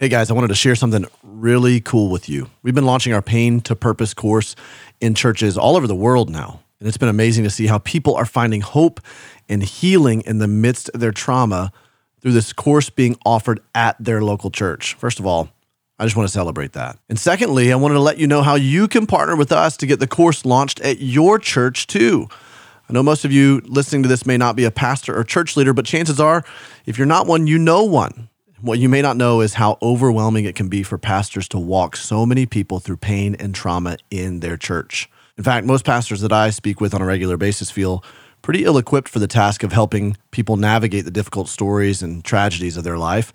Hey guys, I wanted to share something really cool with you. We've been launching our Pain to Purpose course in churches all over the world now. And it's been amazing to see how people are finding hope and healing in the midst of their trauma through this course being offered at their local church. First of all, I just want to celebrate that. And secondly, I wanted to let you know how you can partner with us to get the course launched at your church too. I know most of you listening to this may not be a pastor or church leader, but chances are, if you're not one, you know one. What you may not know is how overwhelming it can be for pastors to walk so many people through pain and trauma in their church. In fact, most pastors that I speak with on a regular basis feel pretty ill equipped for the task of helping people navigate the difficult stories and tragedies of their life.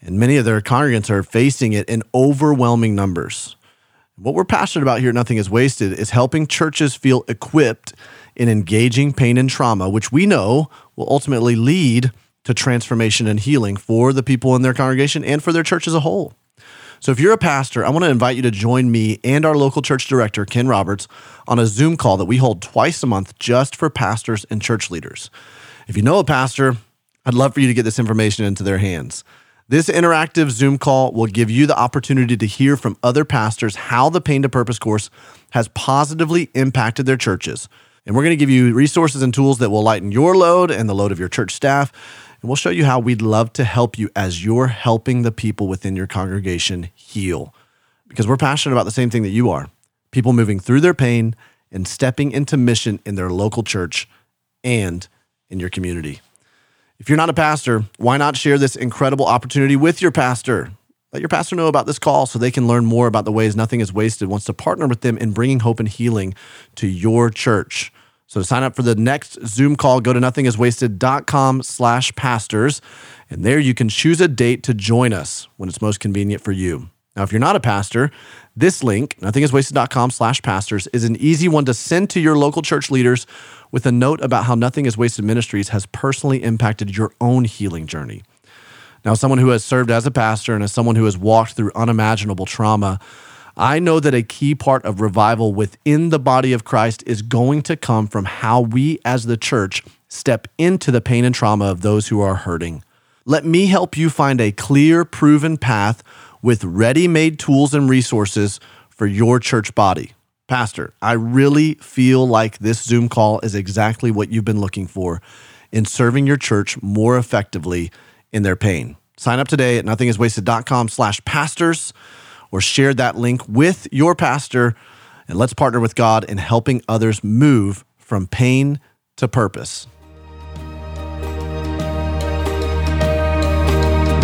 And many of their congregants are facing it in overwhelming numbers. What we're passionate about here Nothing is Wasted is helping churches feel equipped in engaging pain and trauma, which we know will ultimately lead to transformation and healing for the people in their congregation and for their church as a whole. So, if you're a pastor, I want to invite you to join me and our local church director, Ken Roberts, on a Zoom call that we hold twice a month just for pastors and church leaders. If you know a pastor, I'd love for you to get this information into their hands. This interactive Zoom call will give you the opportunity to hear from other pastors how the Pain to Purpose course has positively impacted their churches. And we're going to give you resources and tools that will lighten your load and the load of your church staff and we'll show you how we'd love to help you as you're helping the people within your congregation heal. Because we're passionate about the same thing that you are people moving through their pain and stepping into mission in their local church and in your community. If you're not a pastor, why not share this incredible opportunity with your pastor? Let your pastor know about this call so they can learn more about the ways nothing is wasted, wants to partner with them in bringing hope and healing to your church. So to sign up for the next Zoom call, go to nothingiswasted.com slash pastors. And there you can choose a date to join us when it's most convenient for you. Now, if you're not a pastor, this link, nothingiswasted.com slash pastors, is an easy one to send to your local church leaders with a note about how Nothing is Wasted Ministries has personally impacted your own healing journey. Now, someone who has served as a pastor and as someone who has walked through unimaginable trauma, I know that a key part of revival within the body of Christ is going to come from how we as the church step into the pain and trauma of those who are hurting. Let me help you find a clear, proven path with ready made tools and resources for your church body. Pastor, I really feel like this Zoom call is exactly what you've been looking for in serving your church more effectively in their pain. Sign up today at nothingiswasted.com slash pastors or share that link with your pastor. And let's partner with God in helping others move from pain to purpose.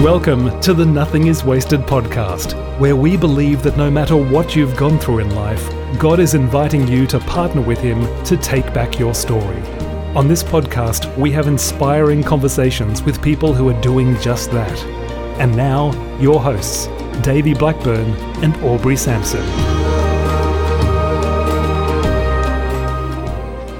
Welcome to the Nothing is Wasted podcast, where we believe that no matter what you've gone through in life, God is inviting you to partner with Him to take back your story. On this podcast, we have inspiring conversations with people who are doing just that. And now, your hosts, Davey Blackburn, and Aubrey Sampson.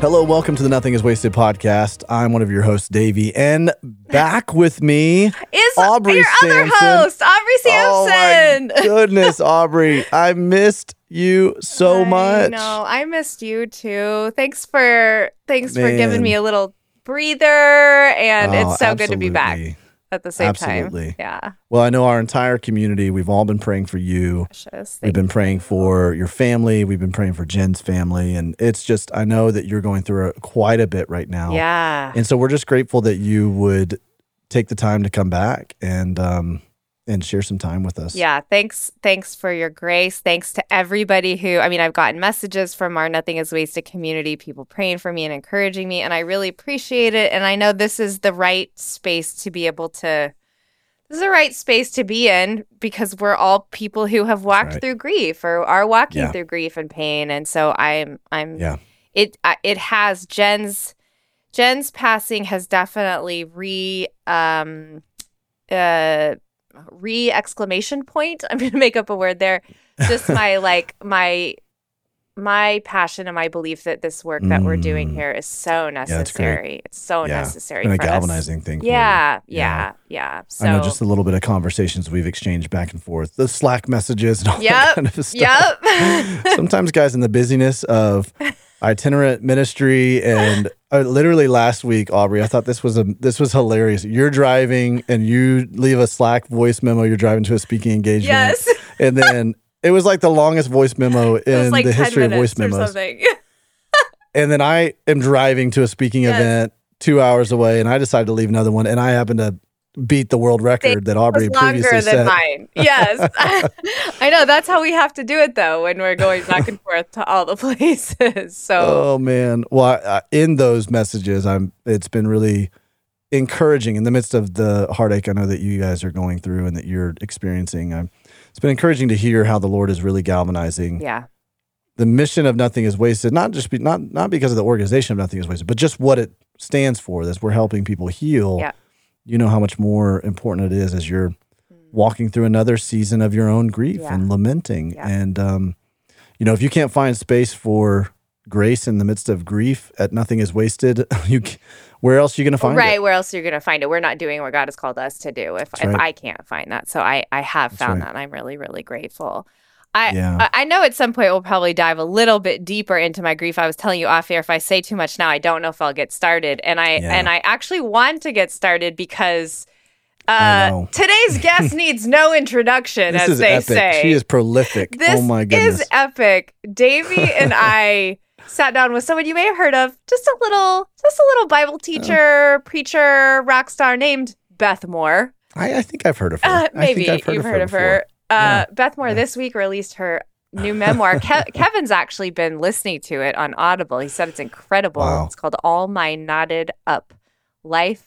Hello, welcome to the Nothing is Wasted podcast. I'm one of your hosts, Davey, and back with me is Aubrey your Sampson. other host, Aubrey Sampson. Oh my goodness, Aubrey, I missed you so I much. No, I missed you too. Thanks for thanks Man. for giving me a little breather, and oh, it's ah, so absolutely. good to be back at the same Absolutely. time. Yeah. Well, I know our entire community, we've all been praying for you. We've been praying for your family. We've been praying for Jen's family. And it's just, I know that you're going through a, quite a bit right now. Yeah. And so we're just grateful that you would take the time to come back and, um, and share some time with us. Yeah, thanks thanks for your grace. Thanks to everybody who I mean I've gotten messages from our Nothing is Wasted community, people praying for me and encouraging me and I really appreciate it and I know this is the right space to be able to this is the right space to be in because we're all people who have walked right. through grief or are walking yeah. through grief and pain and so I'm I'm yeah. it it has Jen's Jen's passing has definitely re um uh re exclamation point. I'm going to make up a word there. Just my like my my passion and my belief that this work that we're doing mm. here is so necessary. Yeah, it's, so yeah. necessary. And a galvanizing us. thing. Yeah, yeah, yeah, So I know just a little bit of conversations we've exchanged back and forth, the Slack messages and all yep, that kind of stuff. Yep. Sometimes guys in the busyness of itinerant ministry and uh, literally last week aubrey i thought this was a this was hilarious you're driving and you leave a slack voice memo you're driving to a speaking engagement Yes. and then it was like the longest voice memo in like the history of voice memos and then i am driving to a speaking Yes. event two hours away and i decided to leave another one and i happen to beat the world record that aubrey longer previously than set mine. Yes. I know. That's how we have to do it, though, when we're going back and forth to all the places. So, Oh man! Well, I, I, in those messages, I'm. It's been really encouraging in the midst of the heartache I know that you guys are going through and that you're experiencing. I'm, it's been encouraging to hear how the Lord is really galvanizing yeah. the mission of Nothing Is Wasted. Not just be, not not because of the organization of Nothing Is Wasted, but just what it stands for. That we're helping people heal. Yeah. You know how much more important it is as you're walking through another season of your own grief Yeah. and lamenting. Yeah. And um, you know, if you can't find space for grace in the midst of grief at nothing is wasted, you where else are you going to find right. it? Right. Where else are you going to find it? We're not doing what God has called us to do if, right. I can't find that. So I, I have That's found right. that. And I'm really, really grateful. I, Yeah. I I know at some point we'll probably dive a little bit deeper into my grief. I was telling you off air if I say too much now, I don't know if I'll get started. And I Yeah. and I actually want to get started because uh, today's guest needs no introduction, This as is they epic. say. She is prolific. This oh my goodness. is epic. Davey and I sat down with someone you may have heard of, just a little, just a little Bible teacher, preacher, rock star named Beth Moore. I, I think I've heard of her. Uh, I maybe think I've you've of heard of before. her. Uh, Yeah. Beth Moore Yeah. this week released her new memoir. Ke- Kevin's actually been listening to it on Audible. He said it's incredible. Wow. It's called All My Knotted Up Life.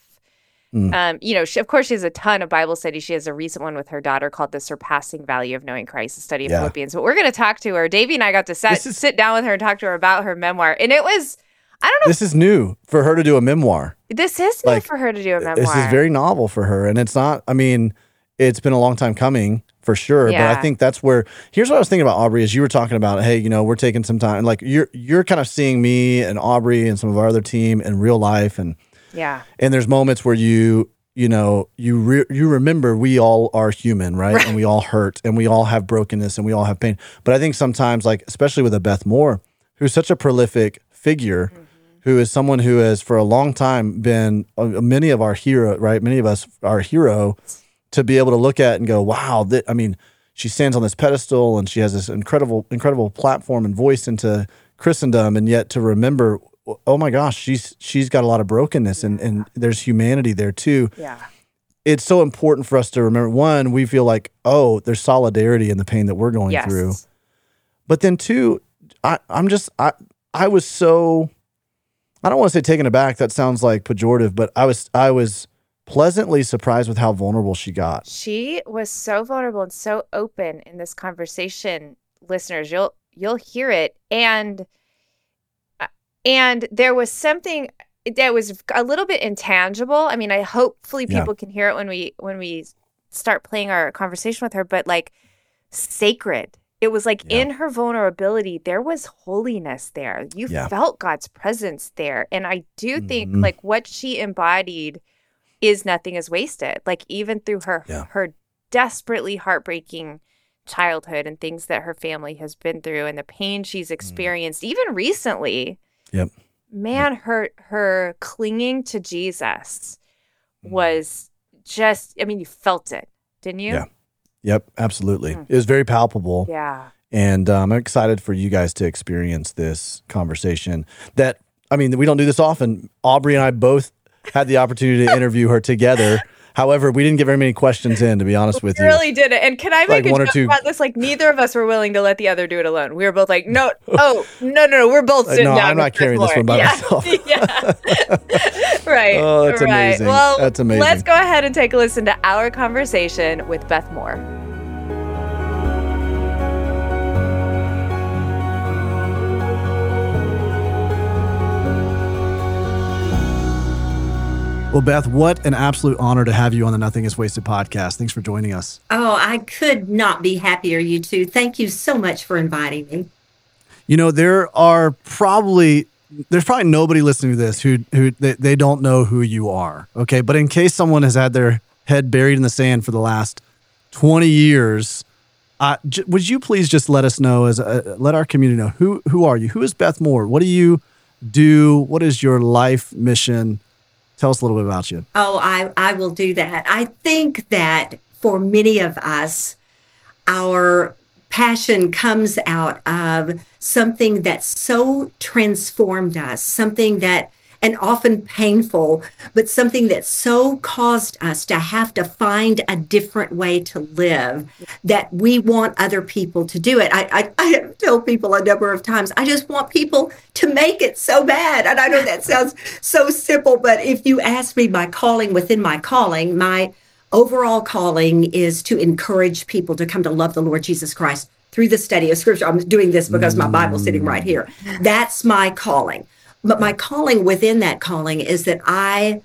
Mm. Um, you know, she, of course, she has a ton of Bible studies. She has a recent one with her daughter called "The Surpassing Value of Knowing Christ," a study of Yeah. Philippians. But we're going to talk to her. Davey and I got to sit, is- sit down with her and talk to her about her memoir, and it was. I don't know. This is new for her to do a memoir. This is new like, for her to do a memoir. This is very novel for her. And it's not, I mean, it's been a long time coming for sure. But I think that's where here's what I was thinking about Aubrey as you were talking about, hey, you know, we're taking some time. Like you're you're kind of seeing me and Aubrey and some of our other team in real life and yeah. and there's moments where you you know you re- you remember we all are human right? and we all hurt and we all have brokenness and we all have pain but i think sometimes like especially with a beth moore who's such a prolific figure who is someone who has for a long time been uh, many of our hero right many of us our hero to be able to look at and go wow that i mean she stands on this pedestal and she has this incredible incredible platform and voice into christendom and yet to remember oh my gosh she's she's got a lot of brokenness and and there's humanity there too Yeah. it's so important for us to remember one we feel like oh there's solidarity in the pain that we're going Yes. through but then two i i'm just i i was so i don't want to say taken aback that sounds like pejorative but i was i was pleasantly surprised with how vulnerable she got She was so vulnerable and so open in this conversation. Listeners, you'll you'll hear it, and uh, and there was something that was a little bit intangible. I mean, I hopefully Yeah. people can hear it when we when we start playing our conversation with her, but like sacred. It was like Yeah. in her vulnerability, there was holiness there. You Yeah. felt God's presence there. And I do think Mhm. like what she embodied is nothing is wasted. Like even through her Yeah. her desperately heartbreaking childhood and things that her family has been through and the pain she's experienced even recently. Mm. Yep. Man, her her clinging to Jesus Mm. was just I mean, you felt it, didn't you? Yeah. yep absolutely Mm. it was very palpable Yeah. And um, I'm excited for you guys to experience this conversation. That, I mean, we don't do this often. Aubrey and I both had the opportunity to interview her together. However, we didn't get very many questions in, to be honest with We you. really did it. And can I Like make one or a joke two- about this? Like neither of us were willing to let the other do it alone. We were both like, no, oh, no, no, no. We're both Uh, sitting no, down. I'm not carrying this one by yeah. myself. yeah. right. Oh, that's right. amazing. Well, That's amazing. let's go ahead and take a listen to our conversation with Beth Moore. Well, Beth, what an absolute honor to have you on the Nothing is Wasted podcast. Thanks for joining us. Oh, I could not be happier, you two. Thank you so much for inviting me. You know, there are probably there's probably nobody listening to this who who they, they don't know who you are. Okay, but in case someone has had their head buried in the sand for the last 20 years, Uh, j- would you please just let us know, as uh, let our community know who who are you? Who is Beth Moore? What do you do? What is your life mission? Tell us a little bit about you. Oh, I, I will do that. I think that for many of us, our passion comes out of something that so transformed us, something that, and often painful, but something that so caused us to have to find a different way to live that we want other people to do it. I, I, I have told people a number of times, I just want people to make it so bad. And I know that sounds so simple, but if you ask me my calling within my calling, my overall calling is to encourage people to come to love the Lord Jesus Christ through the study of scripture. I'm doing this because my Bible's sitting right here. Mm. That's my calling. But my calling within that calling is that I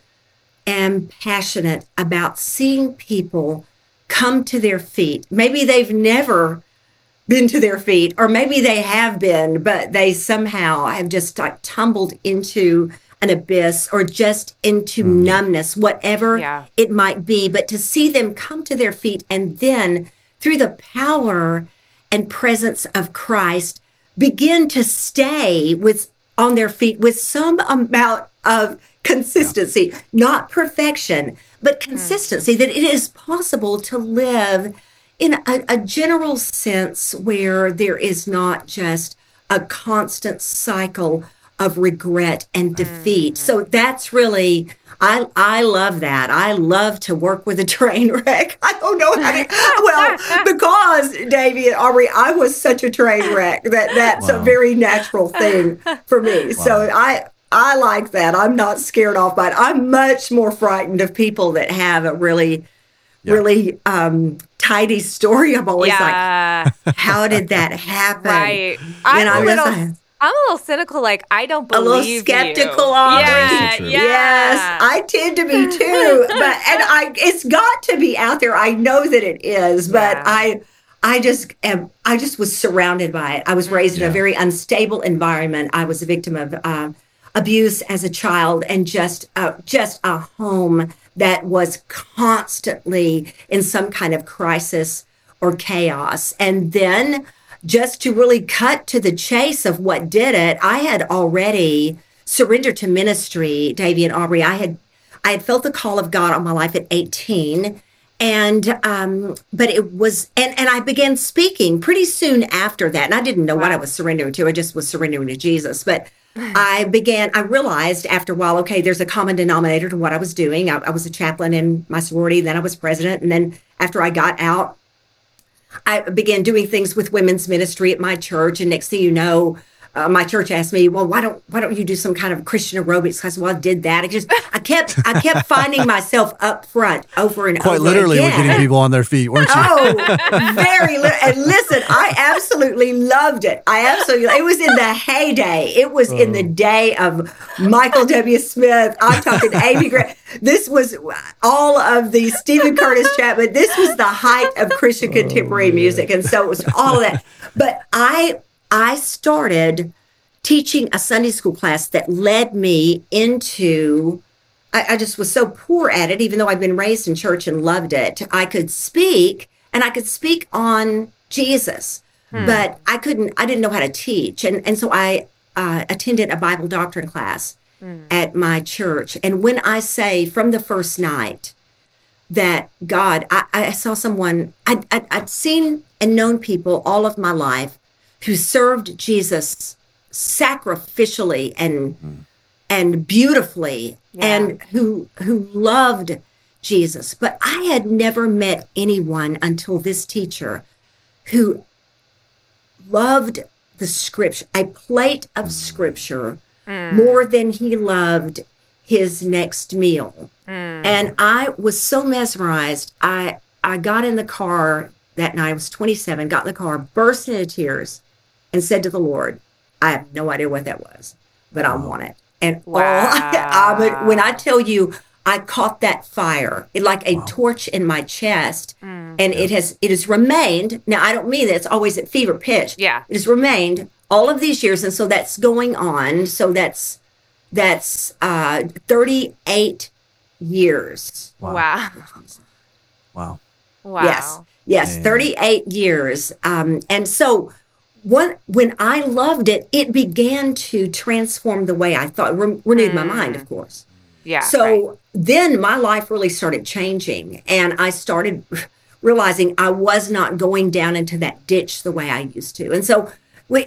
am passionate about seeing people come to their feet. Maybe they've never been to their feet, or maybe they have been, but they somehow have just like tumbled into an abyss or just into hmm. numbness, whatever Yeah. it might be. But to see them come to their feet and then through the power and presence of Christ begin to stay with on their feet with some amount of consistency, not perfection, but mm. consistency that it is possible to live in a, a general sense where there is not just a constant cycle of regret and defeat. Mm. So that's really I I love that. I love to work with a train wreck. I don't know how to well because Davey and Aubrey, I was such a train wreck that that's a very natural thing for me. So I I like that. I'm not scared off by it. I'm much more frightened of people that have a really Yeah. really um tidy story. I'm always yeah. like, how did that happen? right. I'm know, a little. yes, I'm a little cynical. Like I don't believe a believe little you. skeptical Aubrey. Yeah, yeah. Yes, I tend to be too. But and I it's got to be out there. I know that it is, but Yeah. I I just am I just was surrounded by it. I was raised in a very unstable environment. I was a victim of uh, abuse as a child and just uh, just a home that was constantly in some kind of crisis or chaos. And then just to really cut to the chase of what did it, I had already surrendered to ministry, Davey and Aubrey. I had I had felt the call of God on my life at 18. And um, but it was and and I began speaking pretty soon after that. And I didn't know what I was surrendering to. I just was surrendering to Jesus. But I began, I realized after a while, okay, there's a common denominator to what I was doing. I, I was a chaplain in my sorority, then I was president. And then after I got out, I began doing things with women's ministry at my church. And next thing you know, uh, my church asked me, "Well, why don't why don't you do some kind of Christian aerobics?" I said, "Well, I did that." I just I kept I kept finding myself up front over and Quite over literally, we're getting people on their feet, weren't you? Oh, very li- and listen, I absolutely loved it. I absolutely it was in the heyday. It was in Oh. the day of Michael W. Smith. I'm talking Amy Grant. This was all of the Steven Curtis Chapman. This was the height of Christian contemporary music, and so it was all of that. But I I started teaching a Sunday school class that led me into I, I just was so poor at it, even though I'd been raised in church and loved it. I could speak and I could speak on Jesus, but I couldn't, I didn't know how to teach. And, and so I uh, attended a Bible doctrine class at my church. And when I say from the first night that God, I, I saw someone, I'd, I'd, I'd seen and known people all of my life who served Jesus sacrificially and and beautifully Yeah. and who who loved Jesus. But I had never met anyone until this teacher who loved the scripture, a plate of mm. scripture mm. more than he loved his next meal. Mm. And I was so mesmerized. I I got in the car that night. I was 27, got in the car, burst into tears, and said to the Lord, I have no idea what that was, but I want it. And all I, I, when I tell you, I caught that fire, it like a torch in my chest, and it has it has remained. Now I don't mean that it's always at fever pitch. Yeah. it has remained all of these years, and so that's going on. So that's that's uh, 38 years. Wow. Wow. Wow. Yes. Yes, 38 years. Um, and so what when I loved it, it began to transform the way I thought, re- renewed my mind, of mm. course. Yeah. So right. then my life really started changing, and I started realizing I was not going down into that ditch the way I used to. And so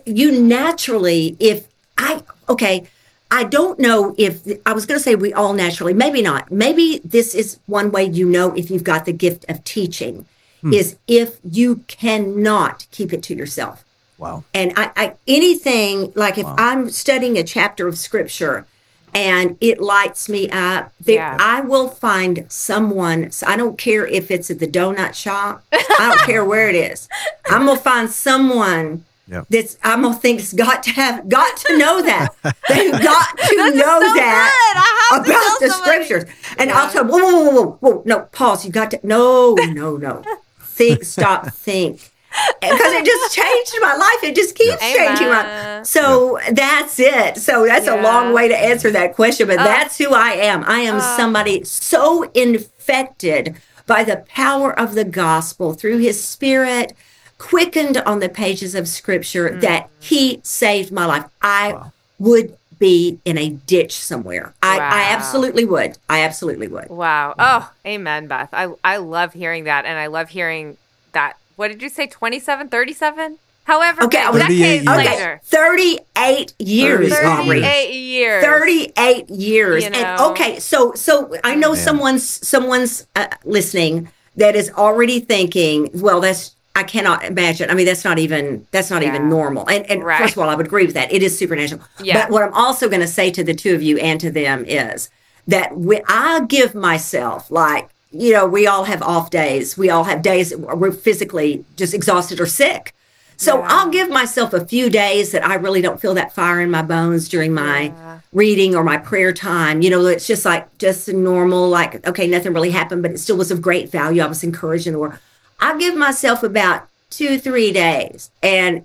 you naturally, if I, okay, I don't know if I was going to say we all naturally, maybe not. Maybe this is one way you know if you've got the gift of teaching, hmm. is if you cannot keep it to yourself. Wow. And I, I anything like if I'm studying a chapter of scripture and it lights me up, there Yeah. I will find someone. So I don't care if it's at the donut shop. I don't care where it is. I'm gonna find someone Yep. that's I'm gonna think's got to have got to know that. They've got to know so that good. I have to about the somebody. scriptures. And I'll tell whoa, whoa, whoa, whoa, whoa, no, pause. You got to no, no, no. Think, stop, think. Because it just changed my life. It just keeps Yes. changing my Amen. so that's it. So that's a long way to answer that question, but that's who I am. I am Uh. somebody so infected by the power of the gospel through his spirit, quickened on the pages of scripture Mm. that he saved my life. I would be in a ditch somewhere. I, I absolutely would. I absolutely would. Wow. Oh, amen, Beth. I I love hearing that, and I love hearing that. What did you say? 27, 37? However, Okay, I many decades 38 years. Okay, later. 38 years, Aubrey. 38 years. 38 years You and okay so so i know someone's someone's uh, listening that is already thinking well that's i cannot imagine i mean that's not even that's not even normal and and Right. first of all i would agree with that it is supernatural Yeah. but what i'm also going to say to the two of you and to them is that when i give myself like you know we all have off days we all have days we're physically just exhausted or sick so Yeah. I'll give myself a few days that I really don't feel that fire in my bones during my Yeah. reading or my prayer time. You know, it's just like just normal, like, okay, nothing really happened, but it still was of great value. I was encouraged in the word. I give myself about two, three days. And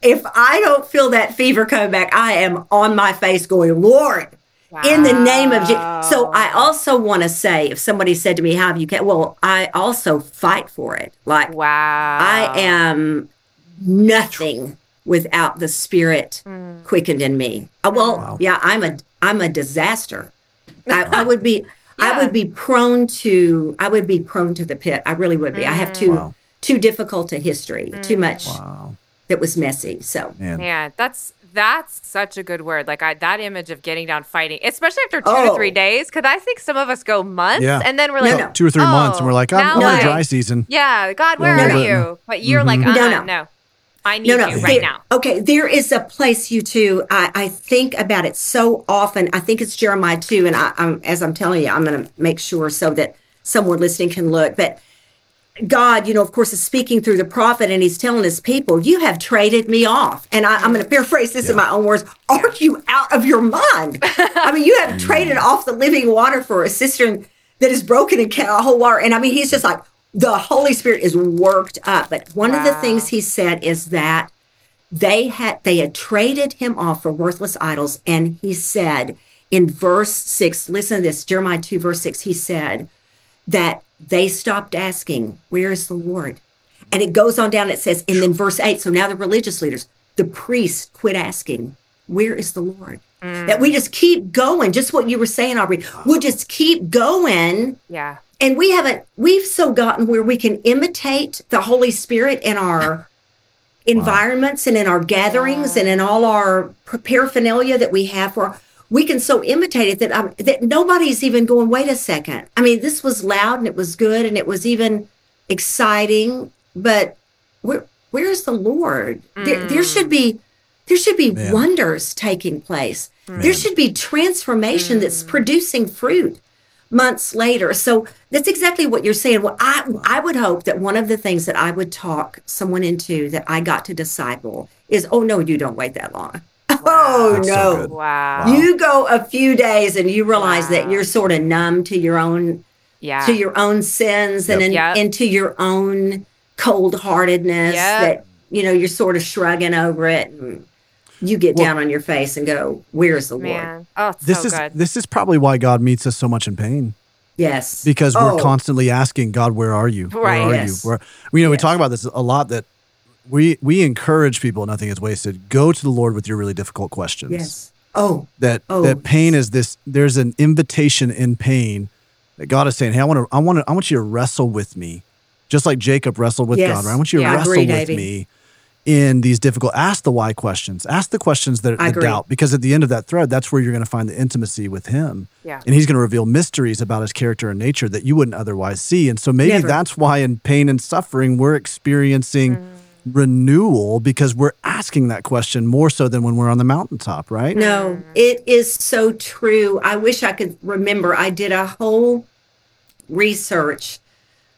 if I don't feel that fever coming back, I am on my face going, Lord, in the name of Jesus. So I also want to say, if somebody said to me, How have you kept? Well, I also fight for it. Like, Wow. I am nothing without the spirit Mm. quickened in me. Uh, well, yeah, I'm a I'm a disaster. I, I would be I would be prone to I would be prone to the pit. I really would be. I have too Wow. too difficult a history, too Mm. much Wow. that was messy. So Man. Man, that's that's such a good word. Like I, that image of getting down fighting, especially after two Oh. to three days, because I think some of us go months, Yeah. and then we're like, no. Two or three months, and we're like, I'm, now in dry season. Yeah, God, where No, are you? But you're like, uh, No, no, no. no, I need no, no, you right there- now. Okay, there is a place you two. I, I think about it so often. I think it's Jeremiah too, and I, I'm as I'm telling you, I'm going to make sure so that someone listening can look. But God, you know, of course, is speaking through the prophet, and He's telling His people, "You have traded me off." And I, I'm going to paraphrase this in my own words: "Aren't you out of your mind? I mean, you have traded off the living water for a cistern that is broken and can't hold water. And I mean, He's just like the Holy Spirit is worked up. But one of the things He said is that they had they had traded him off for worthless idols and he said in verse 6 listen to this jeremiah 2 verse 6 he said that they stopped asking where is the lord? And it goes on down it says and then verse 8 so now the religious leaders the priests quit asking where is the lord? That we just keep going just what you were saying aubrey. We'll just keep going. Yeah, and we haven't we've so gotten where we can imitate the holy spirit in our environments and in our gatherings and in all our paraphernalia that we have for we can so imitate it that um, that nobody's even going wait a second i mean this was loud and it was good and it was even exciting but where where's the lord there, there should be mm. there should be Man. wonders taking place mm. there should be transformation that's mm. producing fruit months later. So that's exactly what you're saying. Well, I I would hope that one of the things that I would talk someone into that I got to disciple is, oh no, you don't wait that long. Oh That's so no. good. wow, You go a few days and you realize that you're sort of numb to your own yeah, to your own sins and in, Yep. into your own cold heartedness Yep. that you know you're sort of shrugging over it and you get Well- down on your face and go, Where's the Lord? man. Oh, This so is good. this is probably why God meets us so much in pain. Yes. because Oh. we're constantly asking God, "Where are you? Where Right. are Yes. you?" Where you know we Yes. talk about this a lot that we we encourage people. Nothing is wasted. Go to the Lord with your really difficult questions. Yes. Oh, That Oh, that pain is this. There's an invitation in pain that God is saying, "Hey, I want to. I want to. I want you to wrestle with me, just like Jacob wrestled with Yes. God. Right? I want you to Yeah, wrestle agree, with Davey. me." In these difficult, ask the why questions. Ask the questions that the doubt, because at the end of that thread, that's where you're going to find the intimacy with Him. Yeah. And he's going to reveal mysteries about his character and nature that you wouldn't otherwise see. And so maybe Never. that's why in pain and suffering, we're experiencing mm. Renewal because we're asking that question more so than when we're on the mountaintop, right? No, it is so true. I wish I could remember. I did a whole research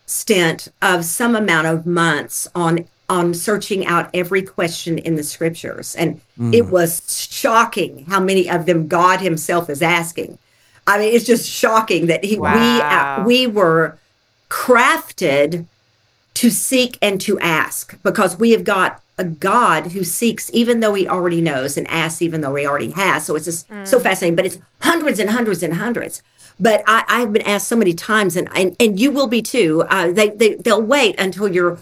stint of some amount of months on on searching out every question in the scriptures and it was shocking how many of them God himself is asking. I mean it's just shocking that he Wow. we uh, we were crafted to seek and to ask because we have got a God who seeks even though he already knows and asks even though he already has. So it's just so mm. fascinating, but it's hundreds and hundreds and hundreds. But I, I've been asked so many times, and and, and you will be too. Uh, they they they'll wait until you're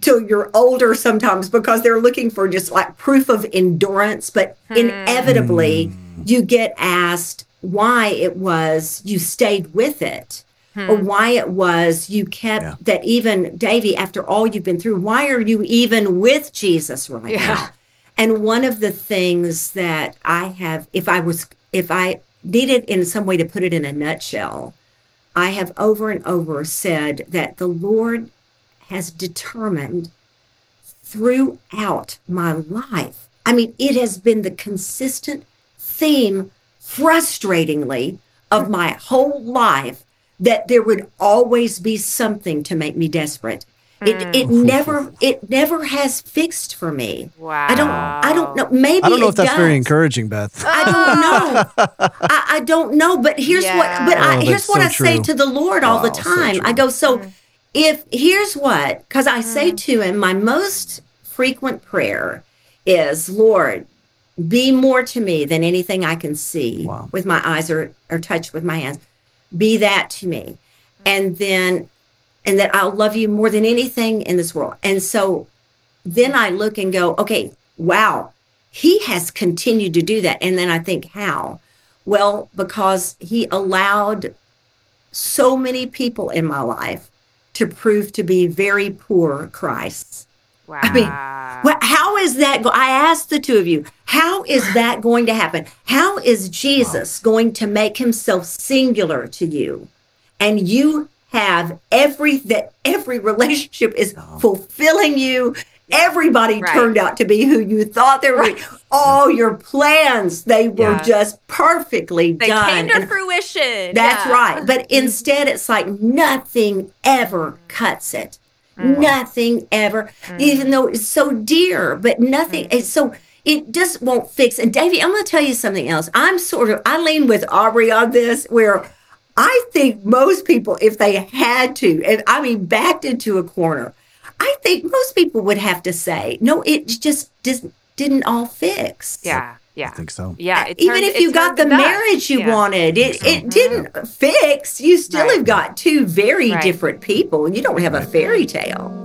till you're older sometimes because they're looking for just like proof of endurance. But hmm. inevitably, hmm. you get asked why it was you stayed with it or hmm. why it was you kept Yeah. that even Davey, after all you've been through, why are you even with Jesus right Yeah. now? And one of the things that I have, if I was, if I needed in some way to put it in a nutshell, I have over and over said that the Lord has determined throughout my life. I mean, it has been the consistent theme, frustratingly, of hmm. my whole life that there would always be something to make me desperate. It hmm. it never it never has fixed for me. Wow. I don't I don't know. Maybe I don't know it if that's very encouraging, Beth. I don't know. I, I don't know. But here's what. But Oh, I, here's what so I say to the Lord all the Wow, so time. I go, so hmm. if here's what, because I say hmm. to Him, my most frequent prayer is, Lord, be more to me than anything I can see Wow. with my eyes or or touch with my hands. Be that to me, and then, and that I'll love you more than anything in this world. And so, then I look and go, okay, wow, he has continued to do that. And then I think, how? Well, because he allowed so many people in my life to prove to be very poor Christs. Wow. I mean, well, how is that? Go- I asked the two of you, how is that going to happen? How is Jesus going to make himself singular to you? And you have every that every relationship is oh. fulfilling you. Everybody Right. turned out to be who you thought they were. All your plans, they were Yeah. just perfectly they done. came to And- fruition. that's Yeah. right. But instead, it's like nothing ever cuts it. Mm. Nothing ever, mm. even though it's so dear, but nothing. Mm. It's so it just won't fix. And Davey, I'm going to tell you something else. I'm sort of I lean with Aubrey on this, where I think most people, if they had to, and I mean backed into a corner, I think most people would have to say, no, it just just didn't all fix. Yeah. Yeah. I think so. Yeah. it Even turned- if it you got the to marriage you Yeah. wanted, it, it didn't fix. You still Right. have got two very Right. different people. and You don't have a fairy tale.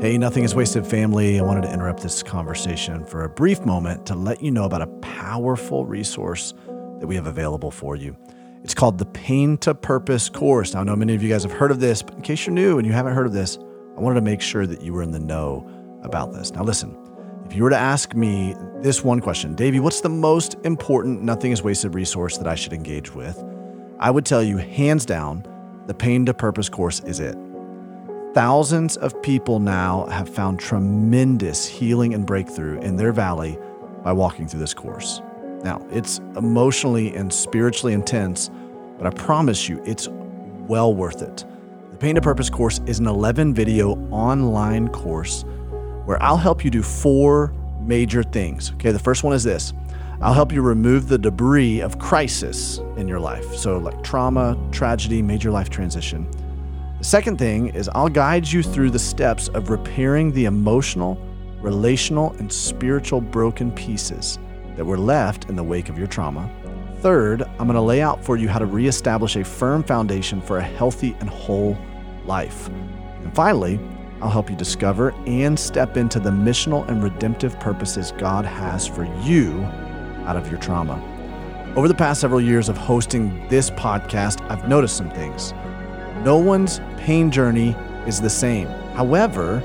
Hey, Nothing is Wasted family. I wanted to interrupt this conversation for a brief moment to let you know about a powerful resource that we have available for you. It's called the Pain to Purpose course. Now, I know many of you guys have heard of this, but in case you're new and you haven't heard of this, I wanted to make sure that you were in the know about this. Now, listen, if you were to ask me this one question, Davey, what's the most important Nothing is Wasted resource that I should engage with? I would tell you, hands down, the Pain to Purpose course is it. Thousands of people now have found tremendous healing and breakthrough in their valley by walking through this course. Now, it's emotionally and spiritually intense, but I promise you, it's well worth it. The Pain to Purpose course is an 11 video online course where I'll help you do four major things. Okay, the first one is this I'll help you remove the debris of crisis in your life. So, like trauma, tragedy, major life transition. The second thing is I'll guide you through the steps of repairing the emotional, relational, and spiritual broken pieces that were left in the wake of your trauma. Third, I'm going to lay out for you how to reestablish a firm foundation for a healthy and whole life. And finally, I'll help you discover and step into the missional and redemptive purposes God has for you out of your trauma. Over the past several years of hosting this podcast, I've noticed some things. No one's pain journey is the same. However,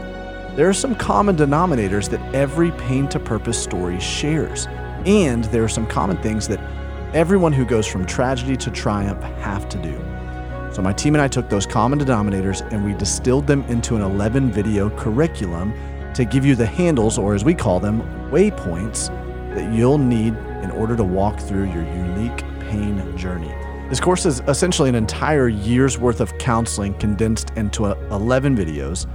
there are some common denominators that every pain to purpose story shares. And there are some common things that everyone who goes from tragedy to triumph have to do. So, my team and I took those common denominators and we distilled them into an 11 video curriculum to give you the handles, or as we call them, waypoints, that you'll need in order to walk through your unique pain journey. This course is essentially an entire year's worth of counseling condensed into uh, 11 videos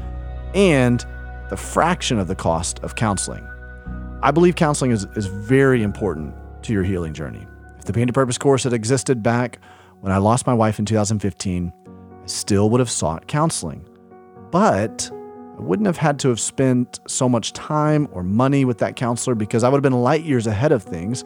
and the fraction of the cost of counseling. I believe counseling is, is very important to your healing journey. If the Pain to Purpose course had existed back when I lost my wife in 2015, I still would have sought counseling. But I wouldn't have had to have spent so much time or money with that counselor because I would have been light years ahead of things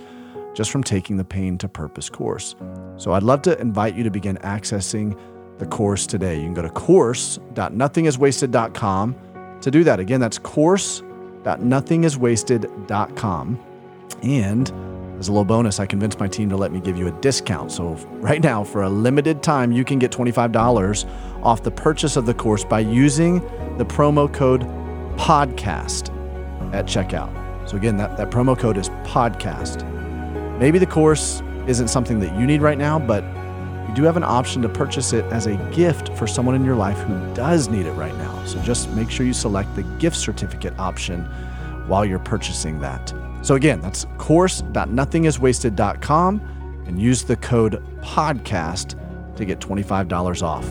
just from taking the Pain to Purpose course. So I'd love to invite you to begin accessing the course today. You can go to course.nothingiswasted.com to do that. Again, that's course.nothingiswasted.com. And as a little bonus, I convinced my team to let me give you a discount. So, right now, for a limited time, you can get $25 off the purchase of the course by using the promo code PODCAST at checkout. So, again, that, that promo code is PODCAST. Maybe the course isn't something that you need right now, but you do have an option to purchase it as a gift for someone in your life who does need it right now. So, just make sure you select the gift certificate option while you're purchasing that. So again, that's course.nothingiswasted.com and use the code podcast to get $25 off.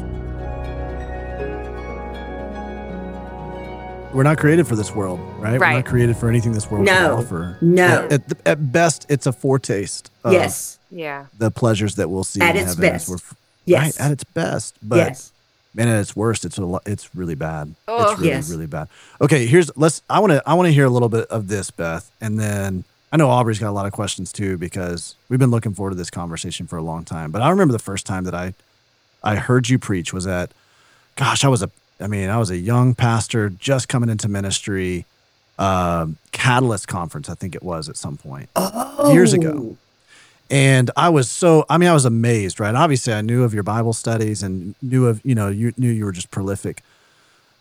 We're not created for this world, right? Right. We're not created for anything this world No. can offer. No. At, at, at best, it's a foretaste of yes. Yeah. the pleasures that we'll see At in its heaven. as best. we're- Yes. Right, at its best. But yes. Man, at its worst, it's a it's really bad. Ugh. It's really Yes. really bad. Okay, here's let's. I want to I want to hear a little bit of this, Beth, and then I know Aubrey's got a lot of questions too because we've been looking forward to this conversation for a long time. But I remember the first time that I I heard you preach was at, gosh, I was a I mean I was a young pastor just coming into ministry, um, Catalyst conference I think it was at some point years ago. And I was so, I mean, I was amazed, right? Obviously, I knew of your Bible studies and knew of, you know, you knew you were just prolific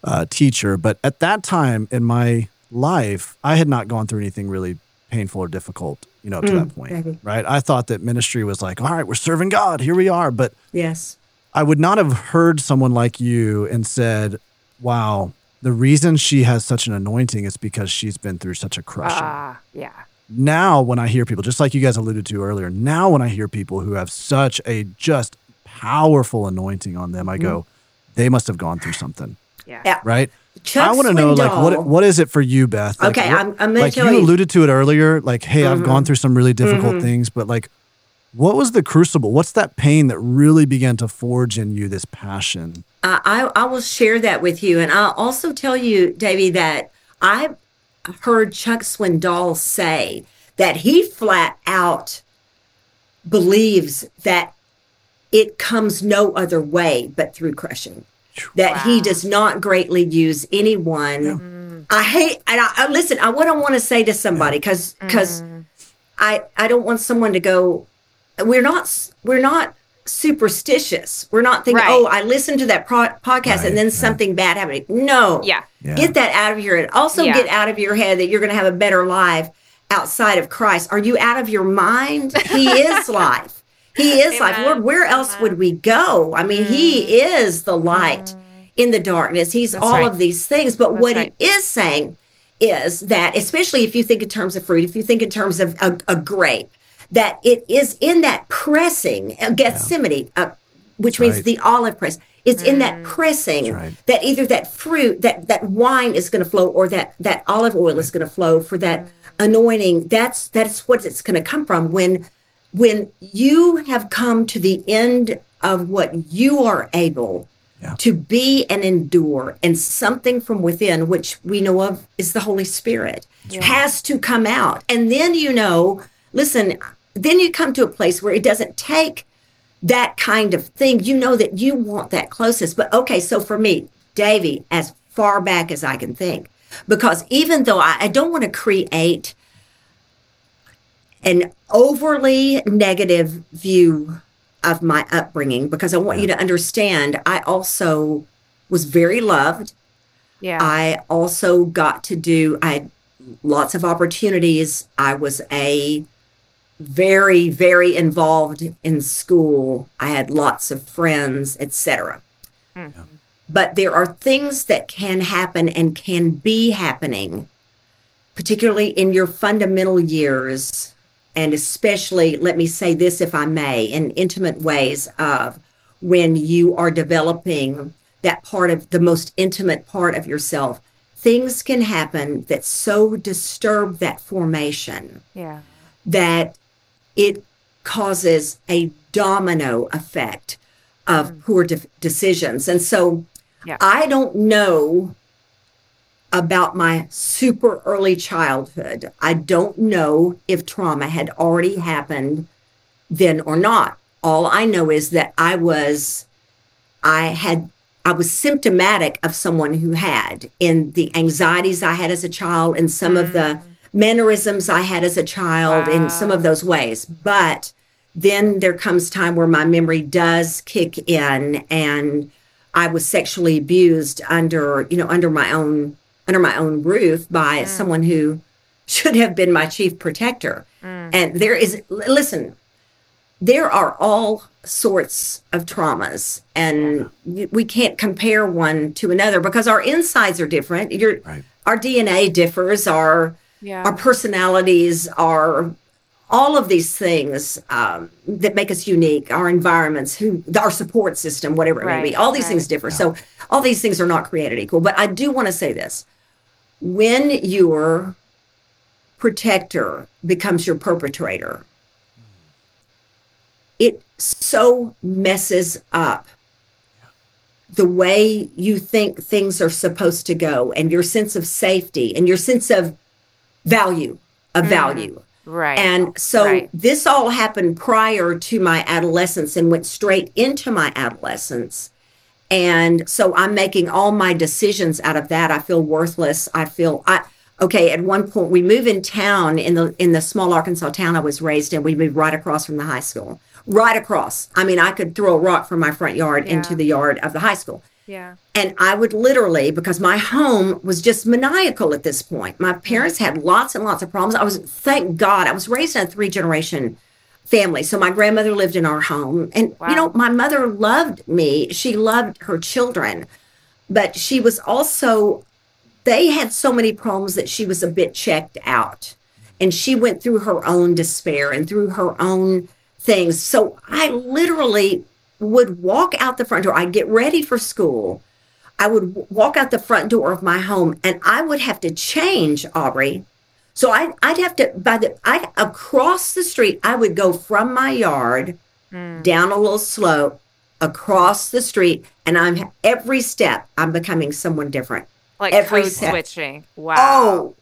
uh, teacher. But at that time in my life, I had not gone through anything really painful or difficult, you know, up to that point, right? I thought that ministry was like, all right, we're serving God, here we are. But Yes. I would not have heard someone like you and said, wow, the reason she has such an anointing is because she's been through such a crushing Ah, yeah. Now when I hear people, just like you guys alluded to earlier, now when I hear people who have such a just powerful anointing on them, I mm-hmm. go, they must have gone through something, Yeah. Yeah. right? Chuck I want to know, like, what what is it for you, Beth? Like, Okay, what- I'm- I'm gonna like tell you you. Mm-hmm. alluded to it earlier. Like, hey, I've gone mm-hmm. through some really difficult mm-hmm. things, but like, what was the crucible? What's that pain that really began to forge in you this passion? I, I I will share that with you. And I'll also tell you, Davey, that I heard Chuck Swindoll say that he flat out believes that it comes no other way but through crushing. That he does not greatly use anyone. I hate, and I, I listen. I what I want to say to somebody because because mm. I I don't want someone to go. We're not we're not superstitious. We're not thinking, Right. oh, I listened to that pro- podcast Right, and then right. something bad happened. No, Yeah. Yeah. get that out of your head. Also, Yeah. get out of your head that you're going to have a better life outside of Christ. Are you out of your mind? He is life. He is life. Lord, where else would we go? I mean, He mm. is the light in the darkness. He's all right. of these things. But That's what right. He is saying is that, especially if you think in terms of fruit, if you think in terms of a, a grape, that it is in that pressing, uh, Gethsemane, uh, which That's means right. the olive press. It's in that pressing right. that either that fruit, that that wine is going to flow, or that that olive oil is going to flow for that anointing. That's that's what it's going to come from when when you have come to the end of what you are able Yeah. to be and endure, and something from within, which we know of is the Holy Spirit, has to come out. And then you know, listen, then you come to a place where it doesn't take that kind of thing. You know that you want that closest. But okay, so for me, Davey, as far back as I can think, because even though I, I don't want to create an overly negative view of my upbringing, because I want you to understand, I also was very loved. Yeah. I also got to do, I had lots of opportunities. I was a very, very involved in school. I had lots of friends, etc. Mm-hmm. But there are things that can happen and can be happening, particularly in your fundamental years, and especially, let me say this if I may, in intimate ways of when you are developing that part of the most intimate part of yourself. Things can happen that so disturb that formation yeah. that it causes a domino effect of mm. poor de- decisions. And so Yeah. I don't know about my super early childhood. I don't know if trauma had already happened then or not. All I know is that I was, I had, I was symptomatic of someone who had in the anxieties I had as a child and some of the mm. Mannerisms I had as a child in some of those ways. But then there comes time where my memory does kick in and I was sexually abused under, you know, under my own under my own roof by mm. someone who should have been my chief protector. Mm. And there is listen, there are all sorts of traumas and y- we can't compare one to another because our insides are different. Your Right. our DNA differs, our Yeah. our personalities are all of these things um, that make us unique our environments who our support system whatever it may be. All these right. things differ so all these things are not created equal. But i do want to say this. When your protector becomes your perpetrator it so messes up the way you think things are supposed to go and your sense of safety and your sense of value a mm-hmm. value right. and so Right. this all happened prior to my adolescence and went straight into my adolescence. And so I'm making all my decisions out of that. I feel worthless. I feel I okay, at one point we move in town in the in the small Arkansas town I was raised in. We moved right across from the high school. Right across. I mean, I could throw a rock from my front yard into the yard of the high school. Yeah. And I would literally, because my home was just maniacal at this point. My mm-hmm. parents had lots and lots of problems. I was, thank God, I was raised in a three generation family. So my grandmother lived in our home. And, you know, my mother loved me. She loved her children. But she was also, they had so many problems that she was a bit checked out. And she went through her own despair and through her own things. So I literally would walk out the front door. I'd get ready for school. I would w- walk out the front door of my home and I would have to change, Aubrey. So I, I'd have to, by the, I, across the street, I would go from my yard hmm. down a little slope across the street and I'm every step, I'm becoming someone different. Like every code step. switching. Oh, wow. Oh,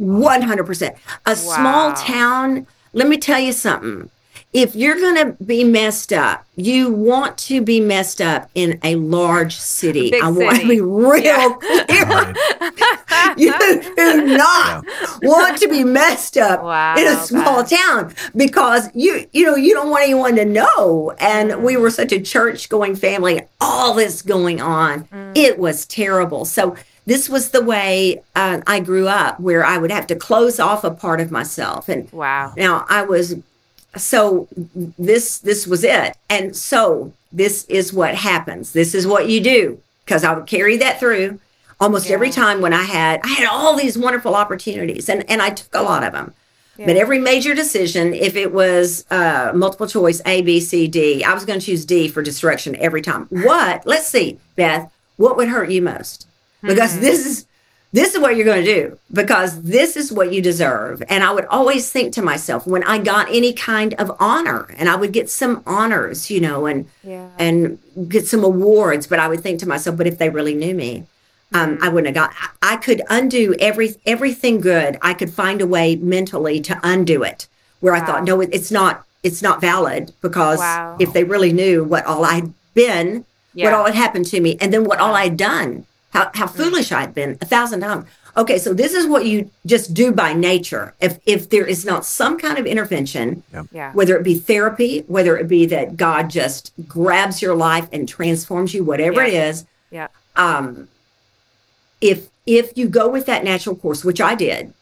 100%. A small town, let me tell you something. If you're going to be messed up, you want to be messed up in a large city. Big I want to be real Yeah. clear. you do not want to be messed up Wow, in a small God. town because you you know you don't want anyone to know and we were such a church going family all this going on Mm. it was terrible so this was the way uh, i grew up where i would have to close off a part of myself and Wow. now I was so this this was it. And so this is what happens. This is what you do because I would carry that through almost every time when I had I had all these wonderful opportunities and and I took a lot of them. But every major decision, if it was uh, multiple choice A, B, C, D, I was going to choose D for destruction every time. What? Let's see, Beth. What would hurt you most? Because this is this is what you're going to do because this is what you deserve. And I would always think to myself when I got any kind of honor, and I would get some honors, you know, and Yeah. and get some awards, but I would think to myself, but if they really knew me, um, I wouldn't have got. I I could undo every everything good. I could find a way mentally to undo it where I thought, no, it- it's not, it's not valid because Wow. if they really knew what all I'd been, what all had happened to me, and then what all I'd done, how, how foolish I'd been a thousand times. Okay, so this is what you just do by nature. If if there is not some kind of intervention, Yeah. whether it be therapy, whether it be that God just grabs your life and transforms you, whatever it Yeah. is, Yeah. um, if if you go with that natural course, which I did,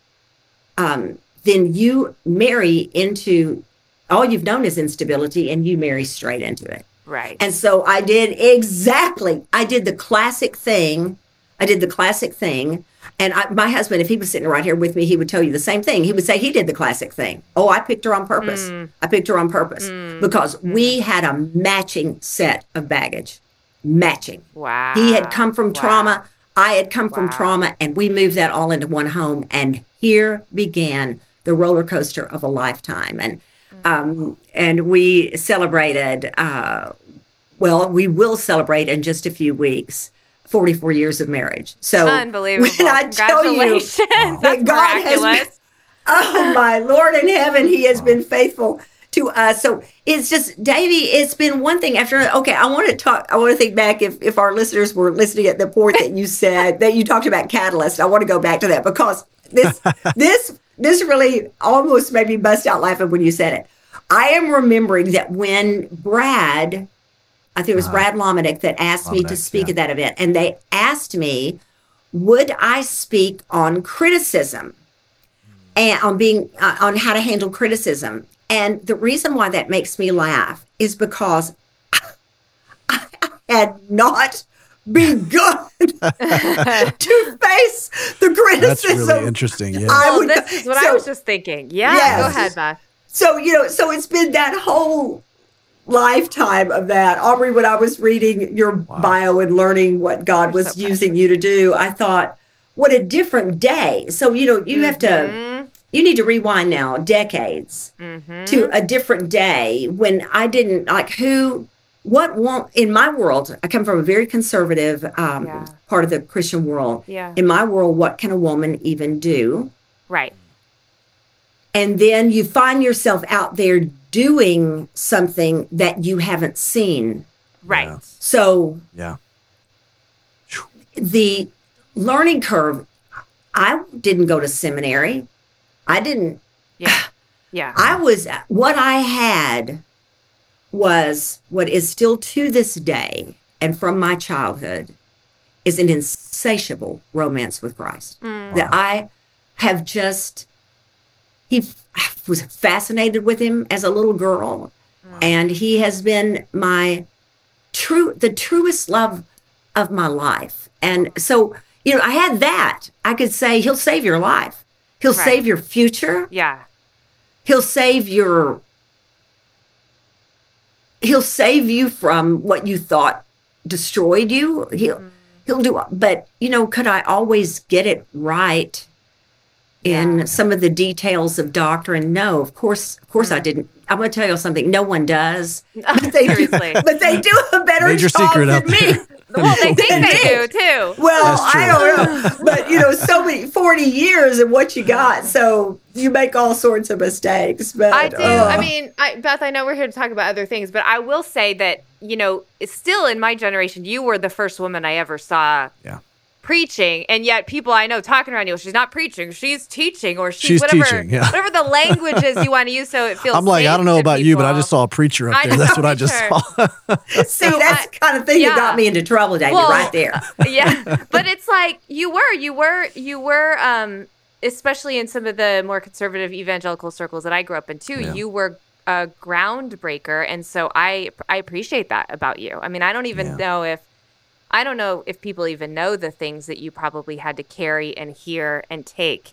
um, then you marry into all you've known is instability, and you marry straight into it. Right. And so I did exactly. I did the classic thing. I did the classic thing. And I, my husband, if he was sitting right here with me, he would tell you the same thing. He would say he did the classic thing. Oh, I picked her on purpose. I picked her on purpose because we had a matching set of baggage. Matching. wow. He had come from Wow. trauma. I had come from trauma, and we moved that all into one home. And here began the roller coaster of a lifetime. And um, and we celebrated. Uh, well, we will celebrate in just a few weeks. 44 years of marriage. So Unbelievable. when I tell you Congratulations. That God has miraculous. oh my Lord in heaven, He has been faithful to us. So it's just, Davey, it's been one thing after. Okay, I want to talk. I want to think back if if our listeners were listening at the point that you said that you talked about Catalyst. I want to go back to that because this this this really almost made me bust out laughing when you said it. I am remembering that when Brad, I think it was Brad Lomenick that asked me to speak yeah. at that event, and they asked me, would I speak on criticism? and on being uh, on how to handle criticism. And the reason why that makes me laugh is because I had not begun to face the criticism. That's really interesting. Yeah. I Well, this is what I was just thinking. Yeah. Yes. Go ahead, Beth. So, you know, so it's been that whole lifetime of that. Aubrey, when I was reading your bio and learning what God You're was so using you to do, I thought, what a different day. So, you know, you have Mm-hmm. to, you need to rewind now decades to a different day when I didn't like who, what won't, in my world, I come from a very conservative um, Yeah. part of the Christian world. Yeah. In my world, what can a woman even do? Right. and then you find yourself out there doing something that you haven't seen. Right. Yeah. So Yeah. the learning curve, I didn't go to seminary. I didn't, Yeah. Yeah. I was, what I had was what is still to this day and from my childhood is an insatiable romance with Christ. Mm. That I have just, he was fascinated with him as a little girl. And he has been my true, the truest love of my life. And so, you know, I had that. I could say, he'll save your life. He'll Right. save your future. yeah. He'll save your he'll save you from what you thought destroyed you. He'll mm. he'll do but you know, could I always get it right in Yeah. some of the details of doctrine? No, of course of course I mm. didn't. I'm gonna tell you something, no one does. But they do, Seriously. but they do a better Major job secret than out me. Well, they think they do too. Well, I don't know, but you know, so many forty years of what you got, so you make all sorts of mistakes. But I do. oh. I uh, mean, I, Beth, I know we're here to talk about other things, but I will say that, you know, it's still in my generation, you were the first woman I ever saw Yeah. Preaching. And yet people I know talking around you, she's not preaching, she's teaching, or she's, She's whatever, teaching, yeah. whatever the language is you want to use so it feels I'm like, I don't know to about you, but I just saw a preacher up there. That's what I just saw. See, So that's I- the kind of thing yeah. that got me into trouble, David, Well, right there. yeah but it's like you were you were you were um especially in some of the more conservative evangelical circles that i grew up in too Yeah. you were a groundbreaker and so i i appreciate that about you i mean i don't even Yeah. know if i don't know if people even know the things that you probably had to carry and hear and take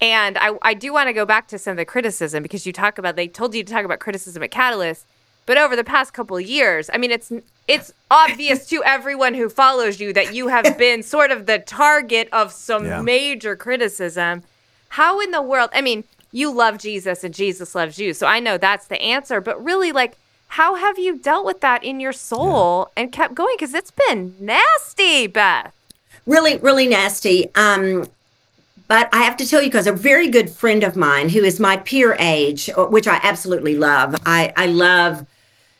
and I, I do want to go back to some of the criticism because you talk about they told you to talk about criticism at Catalyst, but over the past couple of years, I mean it's it's obvious to everyone who follows you that you have been sort of the target of some Yeah. major criticism. How in the world? I mean, you love Jesus and Jesus loves you, so I know that's the answer. But really, like, how have you dealt with that in your soul and kept going? Because it's been nasty, Beth. really, really nasty. Um, but I have to tell you, because a very good friend of mine who is my peer age, uh, which I absolutely love, I, I love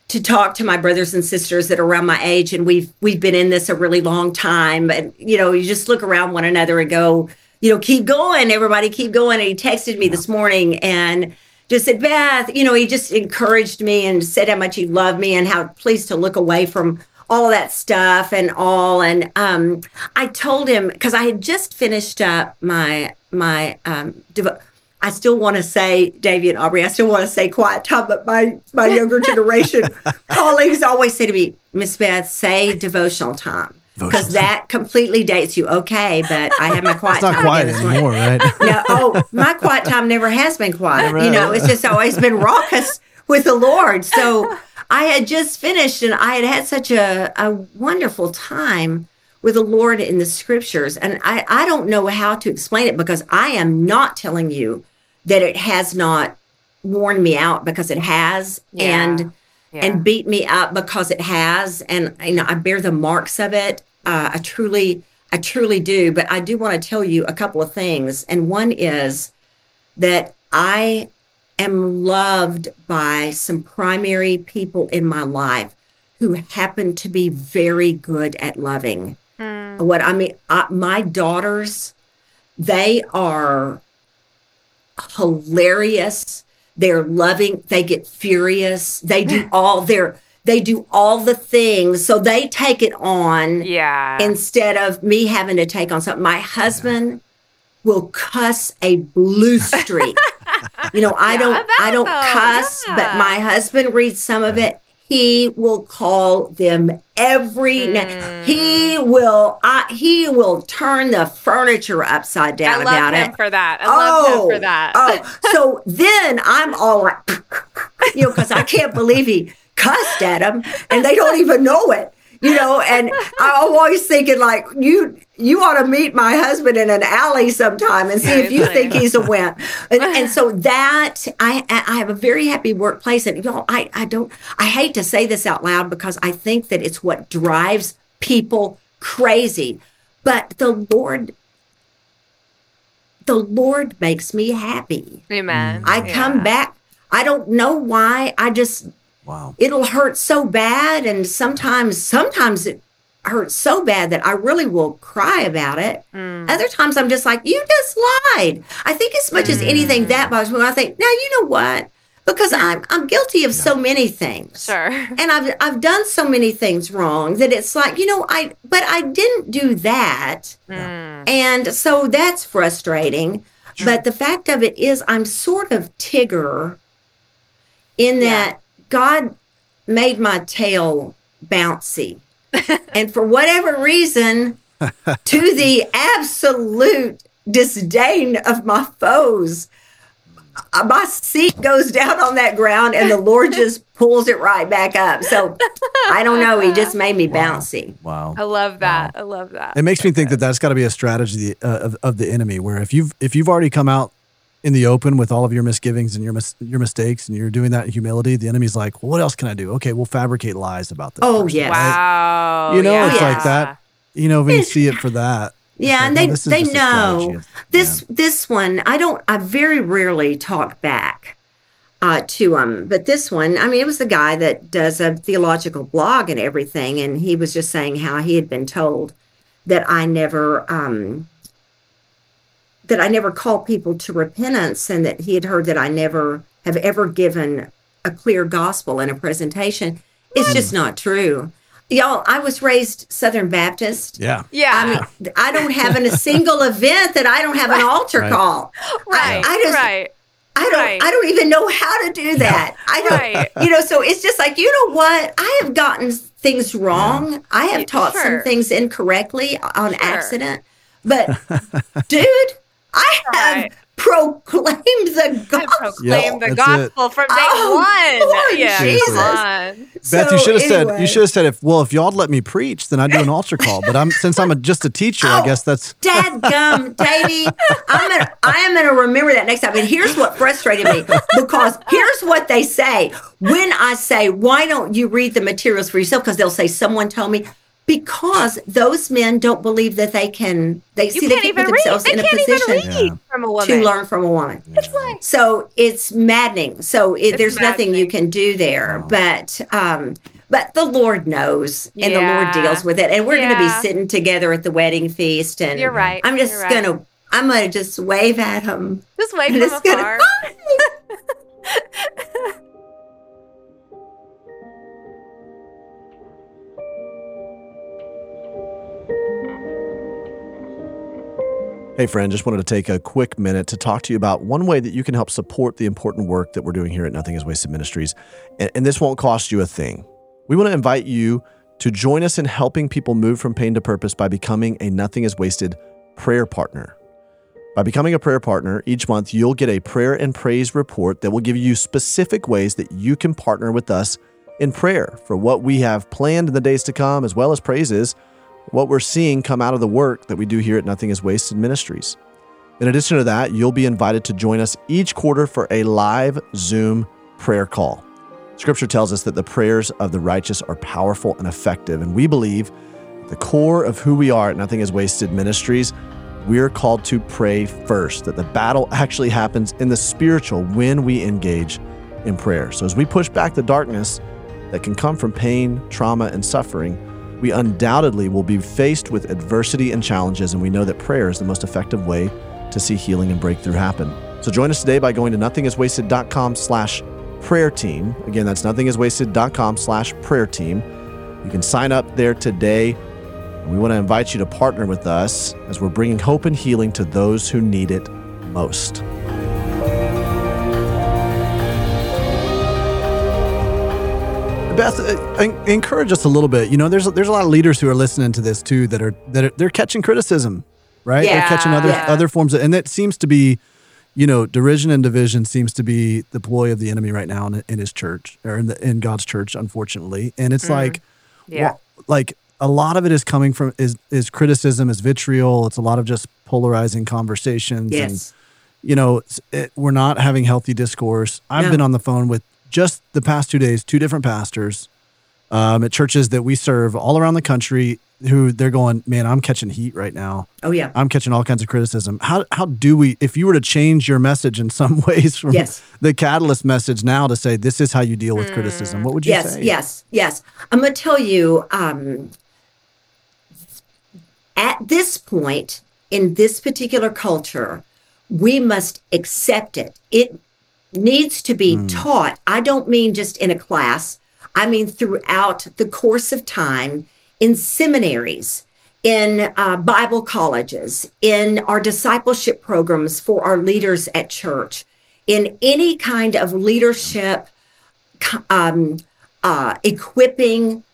to talk to my brothers and sisters that are around my age, and we've we've been in this a really long time. And you know, you just look around one another and go, you know, keep going, everybody, keep going. And he texted me this morning and just said, Beth, you know, he just encouraged me and said how much he loved me and how pleased to look away from all that stuff and all. And um, I told him because I had just finished up my my um, I still want to say Davey and Aubrey. I still want to say quiet time, but my my younger generation colleagues always say to me, Miss Beth, say devotional time because that completely dates you. Okay, but I have my quiet It's not time. quiet again this morning. anymore, right? No, oh, my quiet time never has been quiet. You know, it's just always been raucous with the Lord. So I had just finished and I had had such a, a wonderful time with the Lord in the scriptures. And I, I don't know how to explain it because I am not telling you that it has not worn me out because it has Yeah. and Yeah. and beat me up because it has and you know I bear the marks of it. Uh, I truly I truly do, but I do want to tell you a couple of things. And one is that I am loved by some primary people in my life who happen to be very good at loving. What I mean, I, my daughters, they are hilarious. They're loving. They get furious. They do all their. They do all the things. So they take it on yeah. instead of me having to take on something. My husband will cuss a blue streak. you know, I don't I don't though. cuss, but my husband reads some of it. He will call them every Mm. he will I, he will turn the furniture upside I down love about him it. for that. I love him for that. Oh, so then I'm all like, you know, because I can't believe he cussed at them and they don't even know it, you know. And I'm always thinking like, you you ought to meet my husband in an alley sometime and see if you think he's a wimp. And, and so that I I have a very happy workplace, and y'all, I I don't I hate to say this out loud because I think that it's what drives people crazy, but the Lord. The Lord makes me happy. Amen. I come back. I don't know why. I just Wow. it'll hurt so bad and sometimes sometimes it hurts so bad that I really will cry about it. Mm. Other times I'm just like, you just lied. I think as much as anything that bothers me, I think, now you know what? Because I'm I'm guilty of so many things. Sure. And I've I've done so many things wrong that it's like, you know, I but I didn't do that. Mm. And so that's frustrating. But the fact of it is, I'm sort of Tigger in that God made my tail bouncy. and for whatever reason, to the absolute disdain of my foes, my seat goes down on that ground and the Lord just pulls it right back up. So I don't know. He just made me bouncy. Wow. I love that. I love that. It makes me think that that's got to be a strategy uh, of, of the enemy, where if you've if you've already come out in the open with all of your misgivings and your mis- your mistakes, and you're doing that in humility, the enemy's like, well, "What else can I do? Okay, we'll fabricate lies about this." Oh, person, yes. right? Wow. You know, yeah. it's like that. You know, we see it for that. Yeah, like, and oh, they this they just a strategy. know this this one. I don't. I very rarely talk back uh, to him, but this one. I mean, it was the guy that does a theological blog and everything, and he was just saying how he had been told that I never um, that I never call people to repentance, and that he had heard that I never have ever given a clear gospel in a presentation. It's mm. just not true. Y'all, I was raised Southern Baptist. Yeah. Yeah. I mean, I don't have in a single event that I don't have an altar Right. call. right. I just- right. I don't. Right. I don't even know how to do that. I don't. Right. You know, so it's just like you know what? I have gotten things wrong. I have taught Sure. some things incorrectly on Sure. accident. But, dude, I have Right. proclaimed the I gospel. proclaim the that's gospel from day Oh, one. Lord yeah. Jesus. Come on. Beth, So you should have said you should have said if well if y'all let me preach, then I'd do an altar call. But I'm since I'm a, just a teacher, I Oh. guess that's Dadgum, Davey. I'm gonna I am gonna remember that next time. And here's what frustrated me because here's what they say. When I say, why don't you read the materials for yourself? Because they'll say, someone told me, because those men don't believe that they can they You see they can't can't put even read. themselves They in a position Yeah. from a woman. to learn from a woman That's right. so it's maddening so it, It's there's nothing you can do there but um but the lord knows and the lord deals with it and we're going to be sitting together at the wedding feast and You're right. i'm just right. gonna i'm gonna just wave at him Just wait and from it's gonna Hey, friend, just wanted to take a quick minute to talk to you about one way that you can help support the important work that we're doing here at Nothing is Wasted Ministries. And, and this won't cost you a thing. We want to invite you to join us in helping people move from pain to purpose by becoming a Nothing is Wasted prayer partner. By becoming a prayer partner, each month you'll get a prayer and praise report that will give you specific ways that you can partner with us in prayer for what we have planned in the days to come, as well as praises what we're seeing come out of the work that we do here at Nothing is Wasted Ministries. In addition to that, you'll be invited to join us each quarter for a live Zoom prayer call. Scripture tells us that the prayers of the righteous are powerful and effective, and we believe the core of who we are at Nothing is Wasted Ministries, we're called to pray first, that the battle actually happens in the spiritual when we engage in prayer. So as we push back the darkness that can come from pain, trauma, and suffering, we undoubtedly will be faced with adversity and challenges, and we know that prayer is the most effective way to see healing and breakthrough happen. So join us today by going to nothingiswasted.com slash prayer team. Again, that's nothingiswasted.com slash prayer team. You can sign up there today. And we want to invite you to partner with us as we're bringing hope and healing to those who need it most. Beth, uh, encourage us a little bit. You know, there's there's a lot of leaders who are listening to this too that are that are, they're catching criticism, right? Yeah, they're catching other yeah. other forms, of, and that seems to be, you know, derision and division seems to be the ploy of the enemy right now in, in his church or in, the, in God's church, unfortunately. And it's like, Mm-hmm. Yeah. well, like a lot of it is coming from is is criticism, is vitriol. It's a lot of just polarizing conversations, and yes you know, it, we're not having healthy discourse. I've No. been on the phone with just the past two days, two different pastors um, at churches that we serve all around the country who they're going, man, I'm catching heat right now. oh yeah I'm catching all kinds of criticism. How, how do we, if you were to change your message in some ways from Yes. the Catalyst message now to say, this is how you deal with criticism, what would you yes say? Yes, yes yes i'm going to tell you um at this point in this particular culture we must accept it it needs to be taught. I don't mean just in a class. I mean throughout the course of time in seminaries in uh, bible colleges in our discipleship programs for our leaders at church in any kind of leadership um, uh, equipping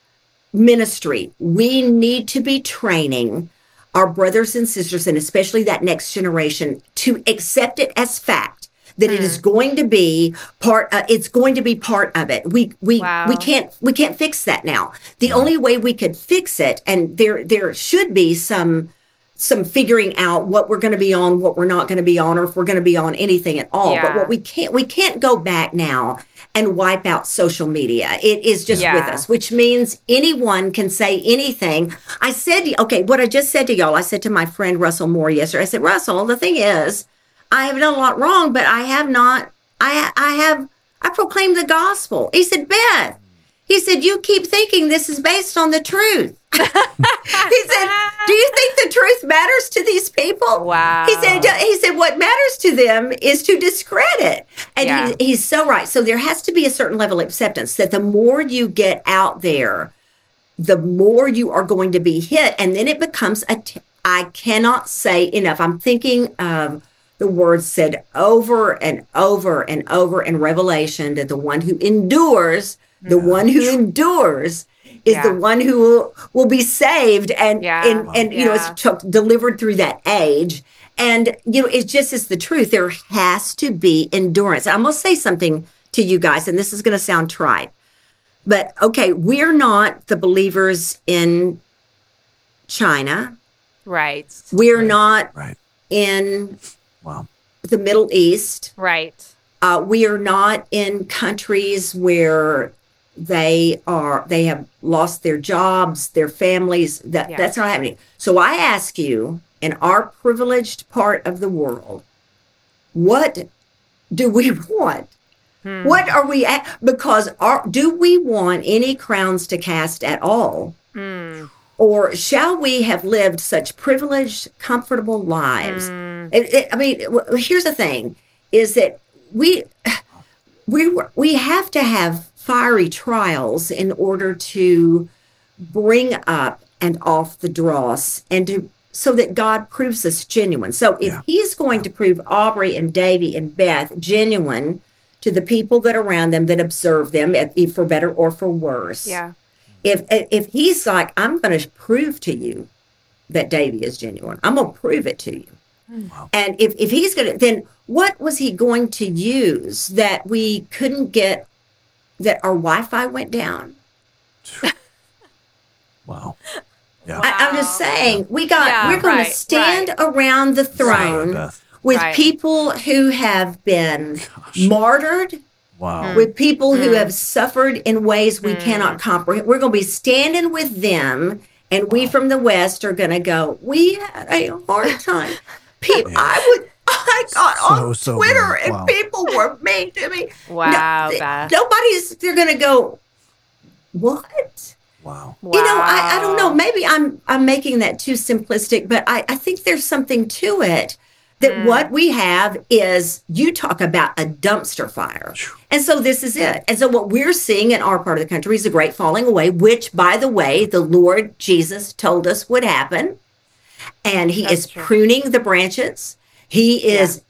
ministry. We need to be training our brothers and sisters, and especially that next generation, to accept it as fact that it is going to be part. Uh, it's going to be part of it. We we Wow. we can't we can't fix that now. The only way we could fix it, and there there should be some some figuring out what we're going to be on, what we're not going to be on, or if we're going to be on anything at all. But what we can't we can't go back now and wipe out social media. It is just with us, which means anyone can say anything. I said, okay, what I just said to y'all, I said to my friend Russell Moore yesterday. I said, Russell, the thing is, I have done a lot wrong, but I have not. I I have I proclaimed the gospel. He said, Beth. He said, You keep thinking this is based on the truth. he said, Do you think the truth matters to these people? Wow. He said, He said, What matters to them is to discredit. And Yeah. he, he's so right. So there has to be a certain level of acceptance that the more you get out there, the more you are going to be hit. And then it becomes a, t- I cannot say enough. I'm thinking of the word said over and over and over in Revelation that the one who endures, the one who endures is Yeah. the one who will, will be saved and, Yeah. and, and you know, Yeah. it's took, delivered through that age. And, you know, it just is the truth. There has to be endurance. I'm going to say something to you guys, and this is going to sound trite. But okay, we're not the believers in China. Right. We're not Right. in Wow. the Middle East. Right. Uh, we are not in countries where they are they have lost their jobs, their families. That Yeah. that's not happening. So I ask you, in our privileged part of the world, what do we want? Hmm. What are we at? Because are, do we want any crowns to cast at all? Hmm. Or shall we have lived such privileged, comfortable lives? Hmm. It- it- I mean, here's the thing: is that we we we have to have fiery trials in order to bring up and off the dross and to so that God proves us genuine. So if Yeah. he's going to prove Aubrey and Davey and Beth genuine to the people that are around them that observe them, if for better or for worse, Yeah. If if he's like, I'm going to prove to you that Davey is genuine, I'm going to prove it to you. Hmm. Wow. And if if he's going to, then what was he going to use that we couldn't get? That our Wi-Fi went down. Wow. Yeah. I, I'm just saying, we got Yeah, we're going right, to stand around the throne with Right. people who have been martyred, Wow. with people who Mm. have suffered in ways we cannot comprehend. We're going to be standing with them, and we from the West are going to go. We had a hard time. People, I would. I got So on sobering. Twitter and people were mean to me. Wow, No, nobody's. They're going to go. What? Wow. You know, I, I don't know. Maybe I'm I'm making that too simplistic, but I, I think there's something to it. That mm. what we have is you talk about a dumpster fire. And so this is it. And so what we're seeing in our part of the country is a great falling away, which by the way, the Lord Jesus told us would happen. And he That's is true. pruning the branches. He is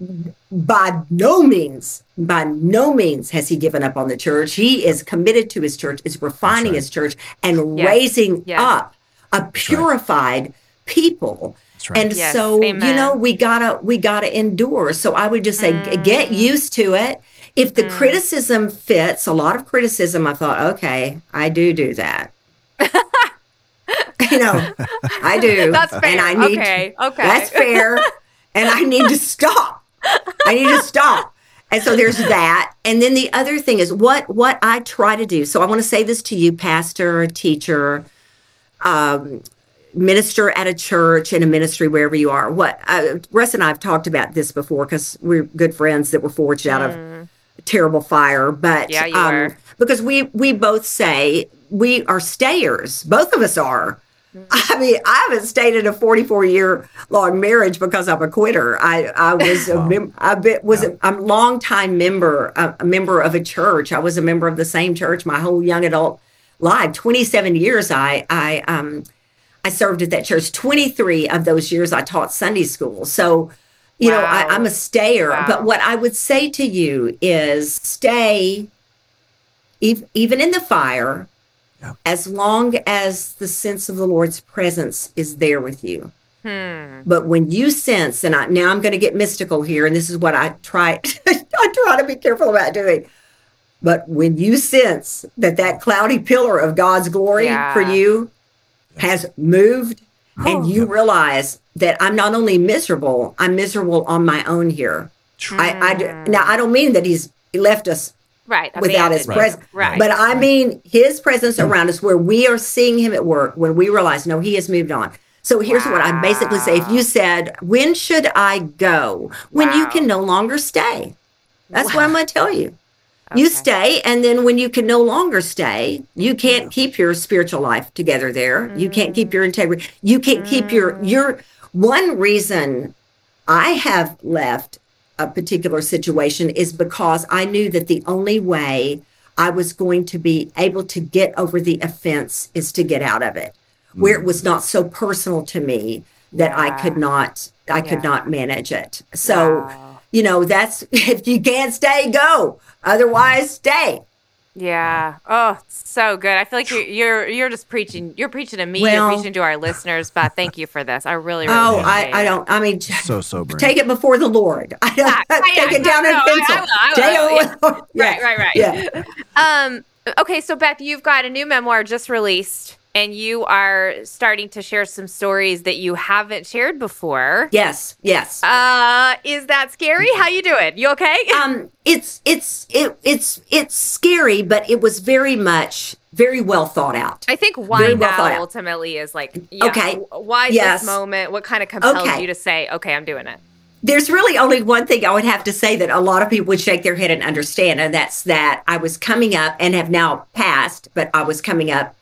by no means, by no means has he given up on the church. He is committed to his church, is refining right. his church and Yes. raising Yes. up a purified people. That's right. And Yes. so, you know, we gotta we gotta endure. So I would just say g- get used to it. If the criticism fits, a lot of criticism, I thought, okay, I do do that. you know, I do. That's fair. And I need okay. Okay. that's fair. and I need to stop. I need to stop. And so there's that. And then the other thing is what what I try to do. So I want to say this to you, pastor, teacher, um, minister at a church in a ministry wherever you are. What uh, Russ and I have talked about this before because we're good friends that were forged out of terrible fire. But Mm. Yeah, you um, were. because we we both say we are stayers. Both of us are. I mean, I haven't stayed in a 44 year long marriage because I'm a quitter. I, I was a mem- I bit, was a, I'm a long time member a, a member of a church. I was a member of the same church my whole young adult life. 27 years I I um I served at that church. 23 of those years I taught Sunday school. So you know I, I'm a stayer. Wow. But what I would say to you is stay ev- even in the fire as long as the sense of the Lord's presence is there with you. Hmm. But when you sense, and I, now I'm going to get mystical here, and this is what I try, I try to be careful about doing. But when you sense that that cloudy pillar of God's glory Yeah. for you has moved, and you realize that I'm not only miserable, I'm miserable on my own here. I, I now I don't mean that He's left us Right. without his abandoned. presence. Right. But I mean his presence around us where we are seeing him at work when we realize, no, he has moved on. So here's what I basically say. If you said, when should I go? When you can no longer stay. That's what I'm going to tell you. You stay, and then when you can no longer stay, you can't keep your spiritual life together there. You can't keep your mm. integrity. You can't keep your mm. your one reason I have left a particular situation is because I knew that the only way I was going to be able to get over the offense is to get out of it, where it mm. was not so personal to me that I could not I could not manage it. So, Wow. You know, that's if you can't stay, go. Otherwise, stay. Yeah. Oh, so good. I feel like you're you're you're just preaching. You're preaching to me. Well- you're preaching to our listeners. But thank you for this. I really. really Oh, I, I don't. I mean, So sobering. take it before the Lord. I don't I- take I- it down no, in no, I- pencil. I will, I Take it will, with the Lord. Right, right, right. Yeah. Um. Okay, so Beth, you've got a new memoir just released, and you are starting to share some stories that you haven't shared before. Yes, yes. Uh, is that scary? How you doing? You okay? um, it's it's it, it's it's scary, but it was very much very well thought out. I think why Very well now out. ultimately is like, yeah, Okay. why Yes. this moment? What kind of compels Okay. you to say, okay, I'm doing it? There's really only one thing I would have to say that a lot of people would shake their head and understand, and that's that I was coming up and have now passed, but I was coming up.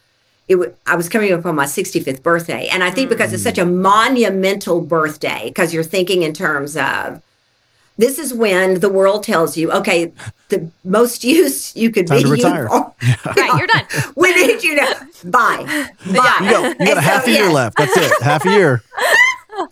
It w- I was coming up on my 65th birthday, and I think because it's such a mm. monumental birthday, because you're thinking in terms of this is when the world tells you, okay, the most use you could Time be to you retire. are- Right, you're done. we need you to buy, buy. You got, you got a half a year left. That's it. Half a year,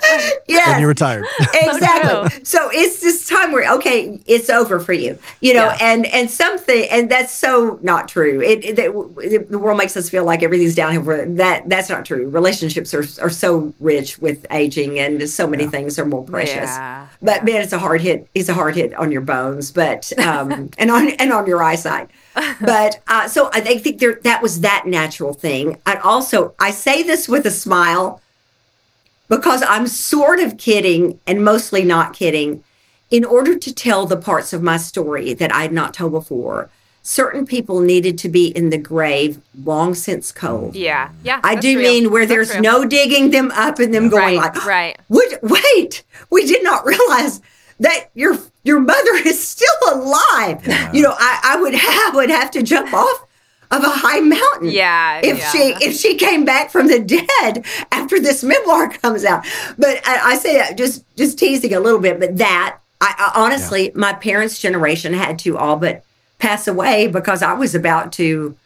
Yes. and you're retired. exactly. So it's this time where okay, it's over for you, you know, Yeah. and and something, and that's so not true. It, it, it- the world makes us feel like everything's downhill. That that's not true. Relationships are are so rich with aging, and so many things are more precious. Yeah. But man, it's a hard hit. It's a hard hit on your bones, but um, and on and on your eyesight. But uh, so I think think there that was that natural thing. And also, I say this with a smile because I'm sort of kidding and mostly not kidding. In order to tell the parts of my story that I had not told before, certain people needed to be in the grave long since cold. Yeah, yeah. I do real. mean where That's there's real. no digging them up and them going Right, like, oh, right. Would, wait, we did not realize that your your mother is still alive. You know, I, I would have would have to jump off of a high mountain. Yeah, If yeah. she if she came back from the dead after this memoir comes out. But I, I say that just just teasing a little bit, but that I, I honestly my parents' generation had to all but pass away because I was about to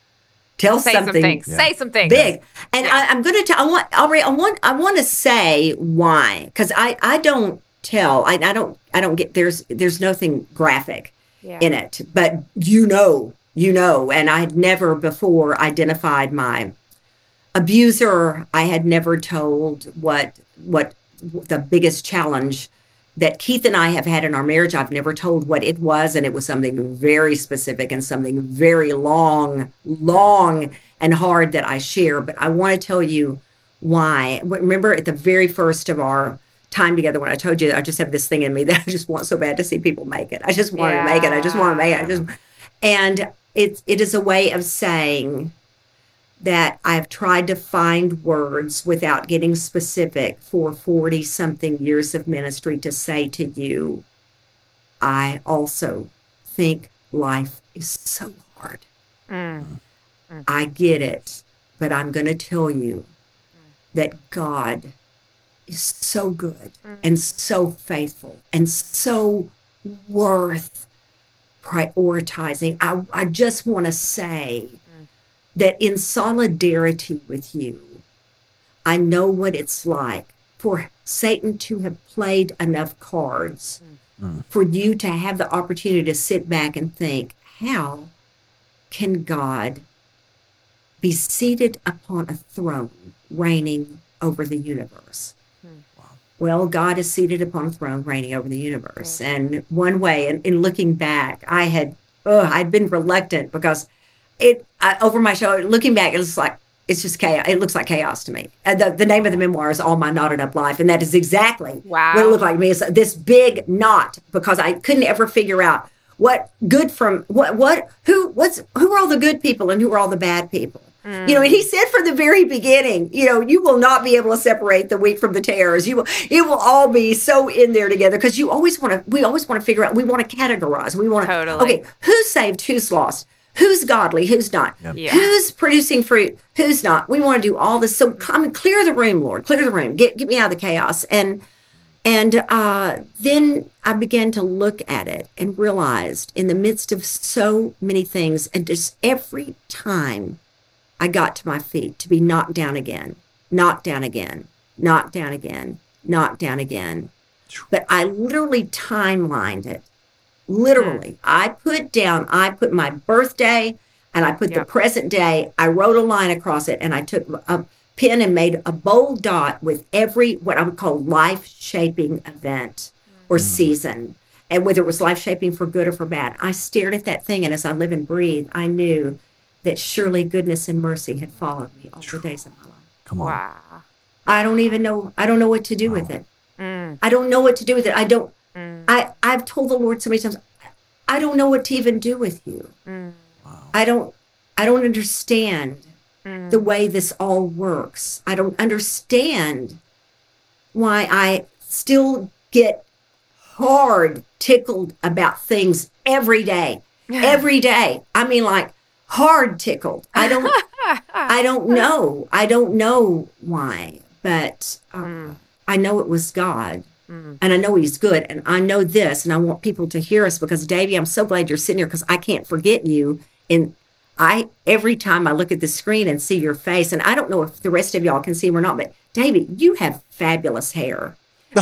tell Say some something. Say some things. big. And I, I'm going to tell. I want. Already, I want. I want to say why because I. I don't tell. I. I don't. I don't get. There's. There's nothing graphic Yeah. in it, but you know. You know. And I had never before identified my abuser. I had never told what what the biggest challenge that Keith and I have had in our marriage. I've never told what it was, and it was something very specific and something very long, long and hard that I share. But I want to tell you why. Remember at the very first of our time together when I told you I just have this thing in me that I just want so bad to see people make it. I just want to make it. I just want to make it. I just and it it is a way of saying that I've tried to find words without getting specific for 40 something years of ministry to say to you, I also think life is so hard. Mm. I get it, but I'm going to tell you that God is so good and so faithful and so worth prioritizing. I, I just want to say that in solidarity with you, I know what it's like for Satan to have played enough cards for you to have the opportunity to sit back and think, how can God be seated upon a throne reigning over the universe? Well, God is seated upon a throne reigning over the universe. And one way, in, in looking back, I had, oh, I'd been reluctant because it, I, over my shoulder, looking back, it was like, it's just chaos. It looks like chaos to me. And the, the name of the memoir is All My Knotted Up Life. And that is exactly Wow. what it looked like to me. It's this big knot because I couldn't ever figure out what good from what, what, who, what's, who are all the good people and who are all the bad people. You know, and he said from the very beginning, you know, you will not be able to separate the wheat from the tares. You will, it will all be so in there together because you always want to. We always want to figure out. We want to categorize. We want to. Totally. Okay, who's saved? Who's lost? Who's godly? Who's not? Yeah. Who's producing fruit? Who's not? We want to do all this. So come and clear the room, Lord. Clear the room. Get get me out of the chaos. And and uh, then I began to look at it and realized in the midst of so many things, and just every time I got to my feet to be knocked down again, knocked down again, knocked down again, knocked down again. But I literally timelined it. Literally, hmm. I put down, I put my birthday and I put the present day. I wrote a line across it and I took a pen and made a bold dot with every what I would call life shaping event or hmm. season. And whether it was life shaping for good or for bad, I stared at that thing. And as I live and breathe, I knew that surely goodness and mercy had followed me all the days of my life. Come on. Wow. I don't even know. I don't know what to do with it. Mm. I don't know what to do with it. I don't. Mm. I I've told the Lord so many times. I don't know what to even do with you. Mm. I don't. I don't understand the way this all works. I don't understand why I still get hard tickled about things every day. Every day. I mean like hard tickled. I don't I don't know. I don't know why, but uh, I know it was God. And I know he's good. And I know this, and I want people to hear us because, Davey, I'm so glad you're sitting here because I can't forget you. And I, every time I look at the screen and see your face, and I don't know if the rest of y'all can see him or not, but Davey, you have fabulous hair.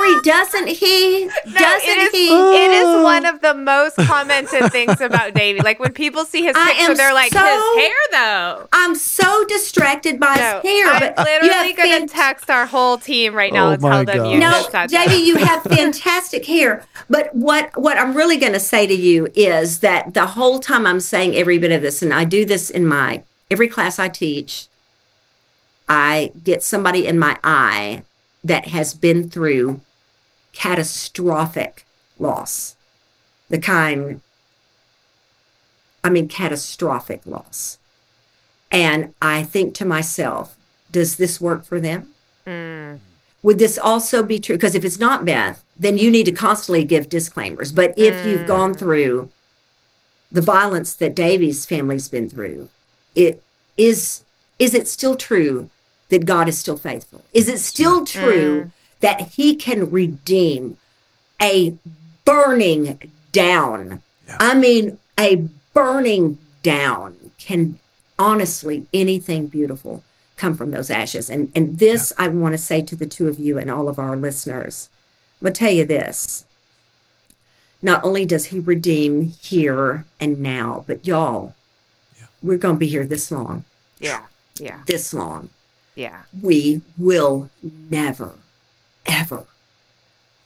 Aubrey, doesn't he? No, doesn't it is, he? it is oh. one of the most commented things about Davey. Like when people see his picture, they're like, so- his hair though. I'm so distracted by No, his hair. I'm but uh, you literally have going fan- to text our whole team right now Oh and my tell them you No, just said that. Davey, you have fantastic hair. But what what I'm really going to say to you is that the whole time I'm saying every bit of this, and I do this in my every class I teach, I get somebody in my eye that has been through catastrophic loss, the kind, I mean, catastrophic loss. And I think to myself, does this work for them? Mm. Would this also be true? Because if it's not Beth, then you need to constantly give disclaimers. But if you've mm. gone through the violence that Davey's family's been through, it is is it still true that God is still faithful? Is it still mm. true that He can redeem a burning down? I mean, a burning down can honestly anything beautiful come from those ashes. And and this I want to say to the two of you and all of our listeners. I'm gonna tell you this. Not only does he redeem here and now, but y'all, we're gonna be here this long, Yeah. Yeah. this long. Yeah. We will never, ever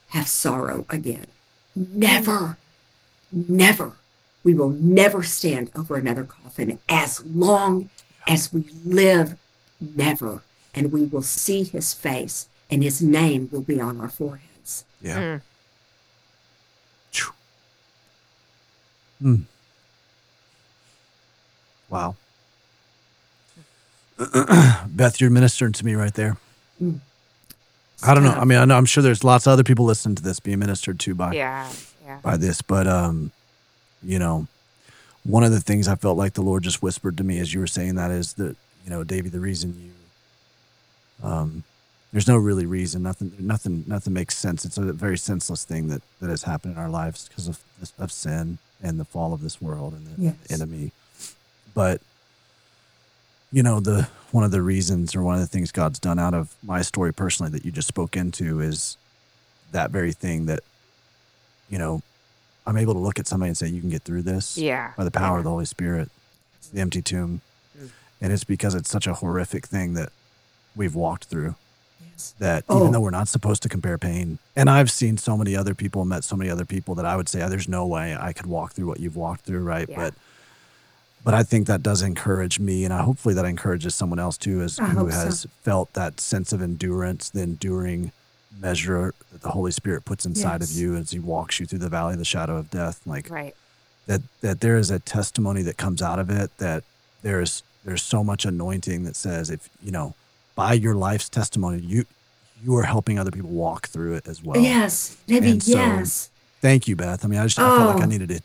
have sorrow again. Never, never. We will never stand over another coffin as long as we live, never. And we will see his face and his name will be on our foreheads. Yeah. Phew. Hmm. Wow. Beth, you're ministering to me right there. I don't know. I mean, I know, I'm sure there's lots of other people listening to this being ministered to by Yeah. Yeah. by this, but um, you know, one of the things I felt like the Lord just whispered to me as you were saying that is that you know, Davey, the reason you um, there's no really reason. Nothing, nothing, nothing makes sense. It's a very senseless thing that that has happened in our lives because of of sin and the fall of this world and the Yes. enemy. But you know, the one of the reasons or one of the things God's done out of my story personally that you just spoke into is that very thing that you know I'm able to look at somebody and say, "You can get through this." Yeah. by the power Yeah. of the Holy Spirit, the empty tomb, mm. and it's because it's such a horrific thing that we've walked through Yes. that Oh. even though we're not supposed to compare pain, and I've seen so many other people, met so many other people that I would say, "Oh, "There's no way I could walk through what you've walked through," right? Yeah. But but I think that does encourage me, and I, hopefully that encourages someone else too, as I who hope so. has felt that sense of endurance, the enduring measure that the Holy Spirit puts inside Yes. of you as He walks you through the valley of the shadow of death. Like Right. that that there is a testimony that comes out of it that there's there's so much anointing that says if you know by your life's testimony you you are helping other people walk through it as well. Yes, And so- yes. Thank you, Beth. I mean, I just I felt like I Oh. needed it.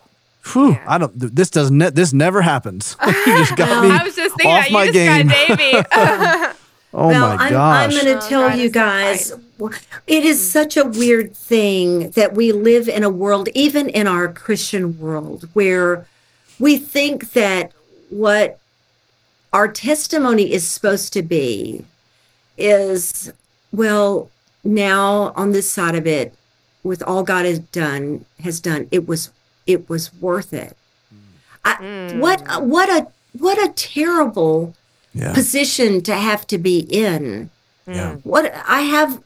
Whew, Yeah. I don't. This doesn't. Ne- this never happens. you just got me I was just thinking off that my you just game. got Davey. oh well, my I'm, gosh! I'm going Oh, to tell God, you guys, it is such a weird thing that we live in a world, even in our Christian world, where we think that what our testimony is supposed to be is, well, now on this side of it, with all God has done, has done, it was it was worth it. I, what a- what a what a terrible yeah. position to have to be in Yeah. What I have,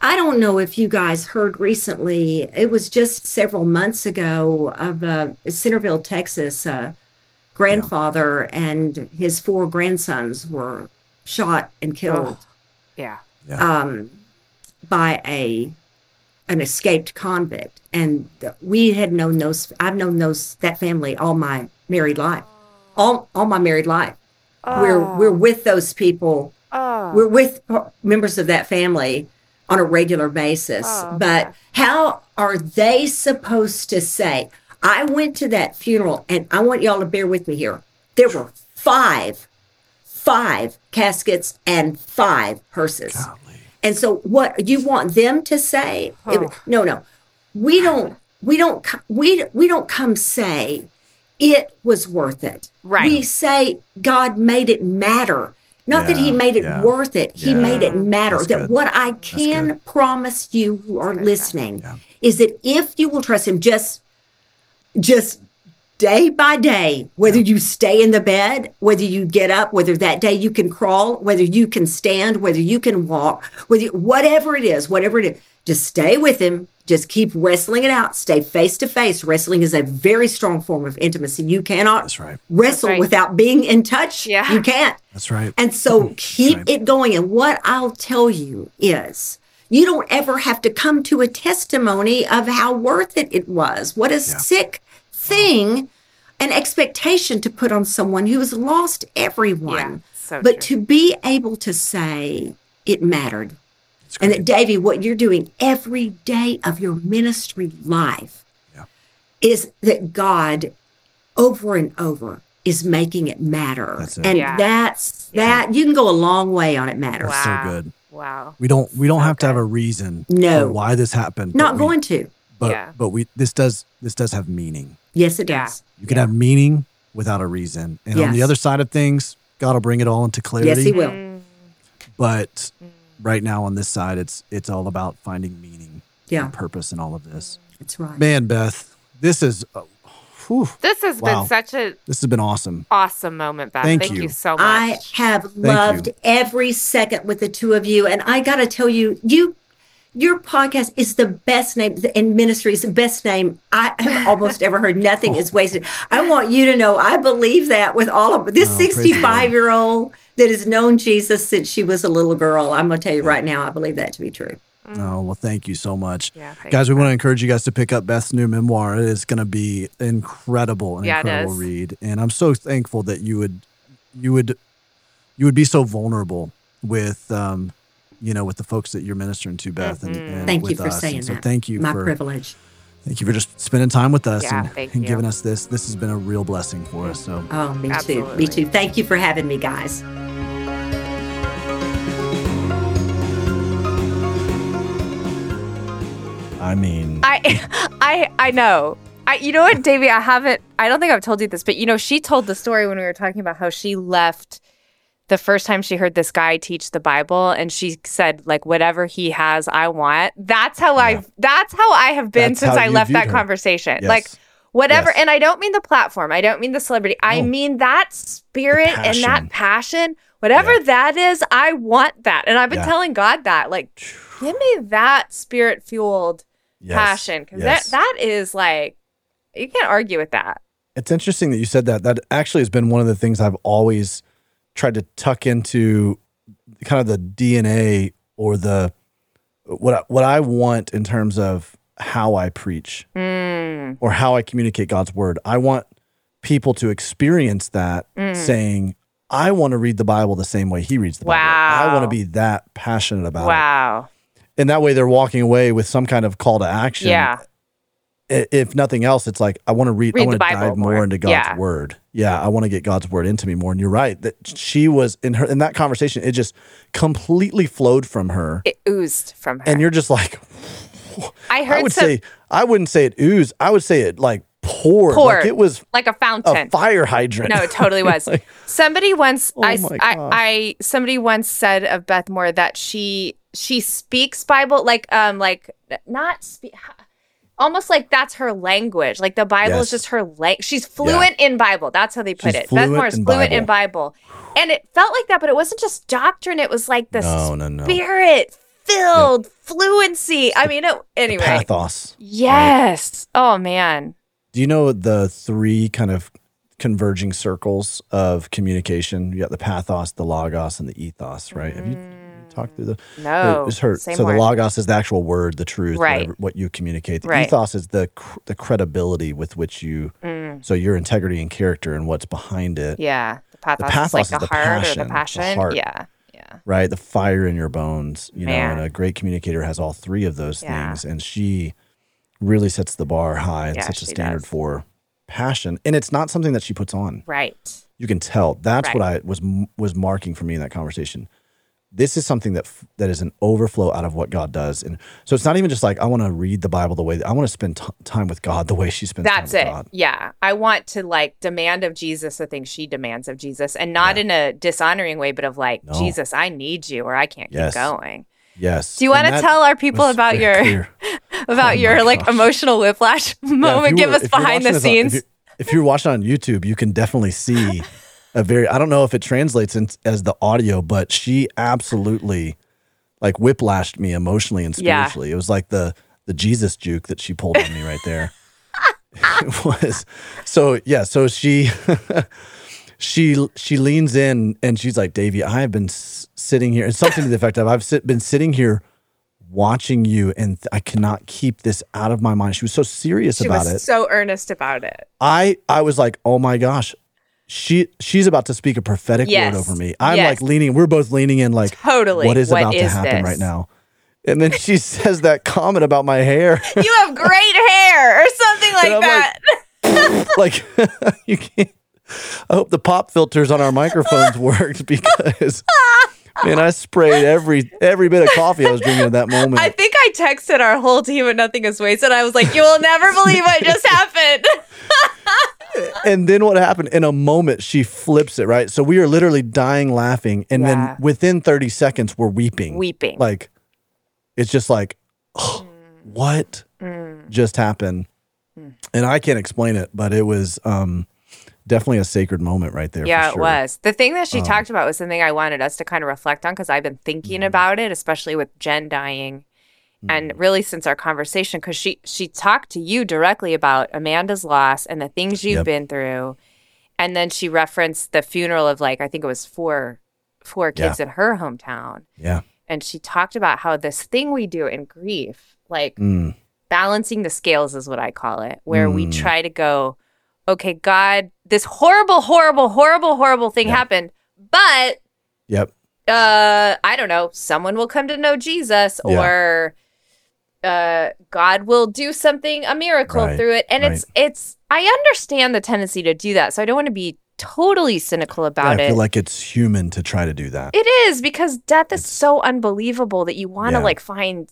I don't know if you guys heard recently, it was just several months ago of uh, Centerville, Texas, uh, grandfather and his four grandsons were shot and killed Yeah. um, by a an escaped convict, and we had known those. I've known those that family all my married life, all all my married life. We're oh. we're with those people. Oh. We're with members of that family on a regular basis. Oh, but how are they supposed to say? I went to that funeral, and I want y'all to bear with me here. There were five, five caskets and five hearses. Golly. And so, what you want them to say? Oh. No, no, we don't. We don't. We we don't come say it was worth it. Right. We say God made it matter. Not that He made it yeah. worth it. He Yeah. made it matter. That's that good. what I can promise you who are listening Yeah. is that if you will trust Him, just just day by day, whether you stay in the bed, whether you get up, whether that day you can crawl, whether you can stand, whether you can walk, whether whatever it is, whatever it is, just stay with him. Just keep wrestling it out. Stay face to face. Wrestling is a very strong form of intimacy. You cannot That's right. wrestle right. without being in touch. Yeah. You can't. That's right. And so mm-hmm. keep right. it going. And what I'll tell you is you don't ever have to come to a testimony of how worth it it was. What a sick thing, an expectation to put on someone who has lost everyone. Yeah, so but true. to be able to say it mattered. And that, Davey, what you're doing every day of your ministry life Yeah. is that God, over and over, is making it matter. That's it. And Yeah. that's that. You can go a long way on it matters. That's so good. Wow. We don't we don't So have to have a reason No. for why this happened. Not we- going to. but Yeah. but we this does this does have meaning. Yes, it Yeah. does. You can have meaning without a reason. And on the other side of things, God will bring it all into clarity. Yes, He will. Mm, But right now on this side, it's it's all about finding meaning Yeah, and purpose in all of this. that's right. Man, Beth, this is uh, whew, This has Wow. been such a this has been awesome. awesome moment, Beth. Thank Thank, you. you. so much. I have loved every second with the two of you. And I got to tell you, you, your podcast is the best name in ministry is the best name I have almost ever heard. Nothing is wasted. I want you to know I believe that with all of this Oh, praise the Lord. 65 year old that has known Jesus since she was a little girl. I'm going to tell you right now, I believe that to be true. Oh, well, thank you so much. Yeah, guys, we want to encourage you guys to pick up Beth's new memoir. It is going to be incredible, an Yeah, incredible read. And I'm so thankful that you would, you would, you would be so vulnerable with, um, you know, with the folks that you're ministering to, Beth, and, and Thank you with for us. saying and so that. thank you for My for privilege. thank you for just spending time with us Yeah, and, and giving us this. This has been a real blessing for us. So Oh, me too. Me too. Thank you for having me, guys. I mean, I I I know. I you know what, Davey, I haven't I don't think I've told you this, but you know, she told the story when we were talking about how she left the first time she heard this guy teach the Bible and she said like whatever he has I want. That's how I that's how I have been That's since I left that her. conversation. Yes. Like whatever Yes. and I don't mean the platform. I don't mean the celebrity. I mean that spirit and that passion. Whatever Yeah. that is, I want that. And I've been Yeah. telling God that like give me that spirit fueled yes, passion because yes. that that is like you can't argue with that. It's interesting that you said that. That actually has been one of the things I've always tried to tuck into kind of the DNA or the what I, what I want in terms of how I preach Mm, or how I communicate God's word. I want people to experience that Mm. saying, I want to read the Bible the same way he reads the Bible. I want to be that passionate about it. wow. And that way they're walking away with some kind of call to action. Yeah. I- If nothing else, it's like I want to read, I Read want the to dive more more. into God's Yeah. word. Yeah, I want to get God's word into me more. And you're right that she was in her in that conversation. It just completely flowed from her, It oozed from her. and you're just like, I heard I would some say, I wouldn't say it oozed. I would say it like poured. Poured. Like it was like a fountain, a fire hydrant. no, it totally was. Like, somebody once Oh I, I. I somebody once said of Beth Moore that she she speaks Bible like um like not speak almost like that's her language. Like the Bible Yes. is just her language. She's fluent in Bible. That's how they put She's it. Beth Moore is fluent in Bible. And it felt like that, but it wasn't just doctrine. It was like the No, no, no. spirit filled fluency. I mean, it, anyway. Pathos. Yes. Oh man. Do you know the three kind of converging circles of communication? You got the pathos, the logos, and the ethos, right? Have you mm. Talked through the? No. It's her. Say so more. the logos is the actual word, the truth, Right. whatever- what you communicate. The Right. ethos is the cr- the credibility with which you. Mm. So your integrity and character and what's behind it, Yeah. The pathos, pathos is like is the, the heart or passion, the the passion. heart. Yeah. Yeah. right? The fire in your bones, you know. And a great communicator has all three of those Yeah. things, and she really sets the bar high and Yeah, sets a standard does. for passion. And it's not something that she puts on. Right. You can tell. That's what I was was marking for me in that conversation. This is something that that is an overflow out of what God does, and so it's not even just like I want to read the Bible the way that I want to spend t- time with God the way she spends That's time it. God. Yeah. I want to like demand of Jesus the things she demands of Jesus and not in a dishonoring way, but of like, No. Jesus, I need you or I can't Yes. keep going. Yes. Do you want to tell our people about your clear. about Oh your like gosh. emotional whiplash Yeah, moment? you Give were- us behind the scenes. if, you're, if you're watching on YouTube, you can definitely see a very. I don't know if it translates in, as the audio, but she absolutely like whiplashed me emotionally and Yeah. spiritually. It was like the the Jesus juke that she pulled on me right there. it was so yeah. So she she she leans in and she's like, Davey, I have been s- sitting here. It's something to the effect of I've sit, been sitting here watching you and I cannot keep this out of my mind. She was so serious she about was it. so earnest about it. I I was like, oh my gosh, she she's about to speak a prophetic Yes. word over me. I'm Yes. like leaning. We're both leaning in, like Totally. What is What about to is happen this? right now? And then she says that comment about my hair, You have great hair or something like that. like you can't. I hope the pop filters on our microphones worked because man, I sprayed every every bit of coffee I was drinking at that moment. I think I texted our whole team at Nothing Is Wasted. I was like, "You will never believe what just happened." and then what happened in a moment she flips it right so we are literally dying laughing and Yeah. then within 30 seconds we're weeping Weeping. like it's just like oh, what Mm. just happened and i can't explain it but it was um definitely a sacred moment right there yeah, for sure. it was. The thing that she Um, talked about was something I wanted us to kind of reflect on because I've been thinking Mm-hmm. about it, especially with Jen dying, and really since our conversation, because she she talked to you directly about Amanda's loss and the things you've Yep. been through, and then she referenced the funeral of like I think it was four four kids in her hometown, yeah and she talked about how this thing we do in grief, like Mm, balancing the scales is what I call it, where we Mm. try to go, okay, God, this horrible, horrible, horrible, horrible thing Yeah. happened, but yep uh, I don't know, someone will come to know Jesus Yeah. Uh, God will do something, a miracle Right, through it. And it's, it's, I understand the tendency to do that. So I don't want to be totally cynical Yeah, about i it. feel like it's human to try to do that it is because death is It's- so unbelievable that you want to Yeah. like find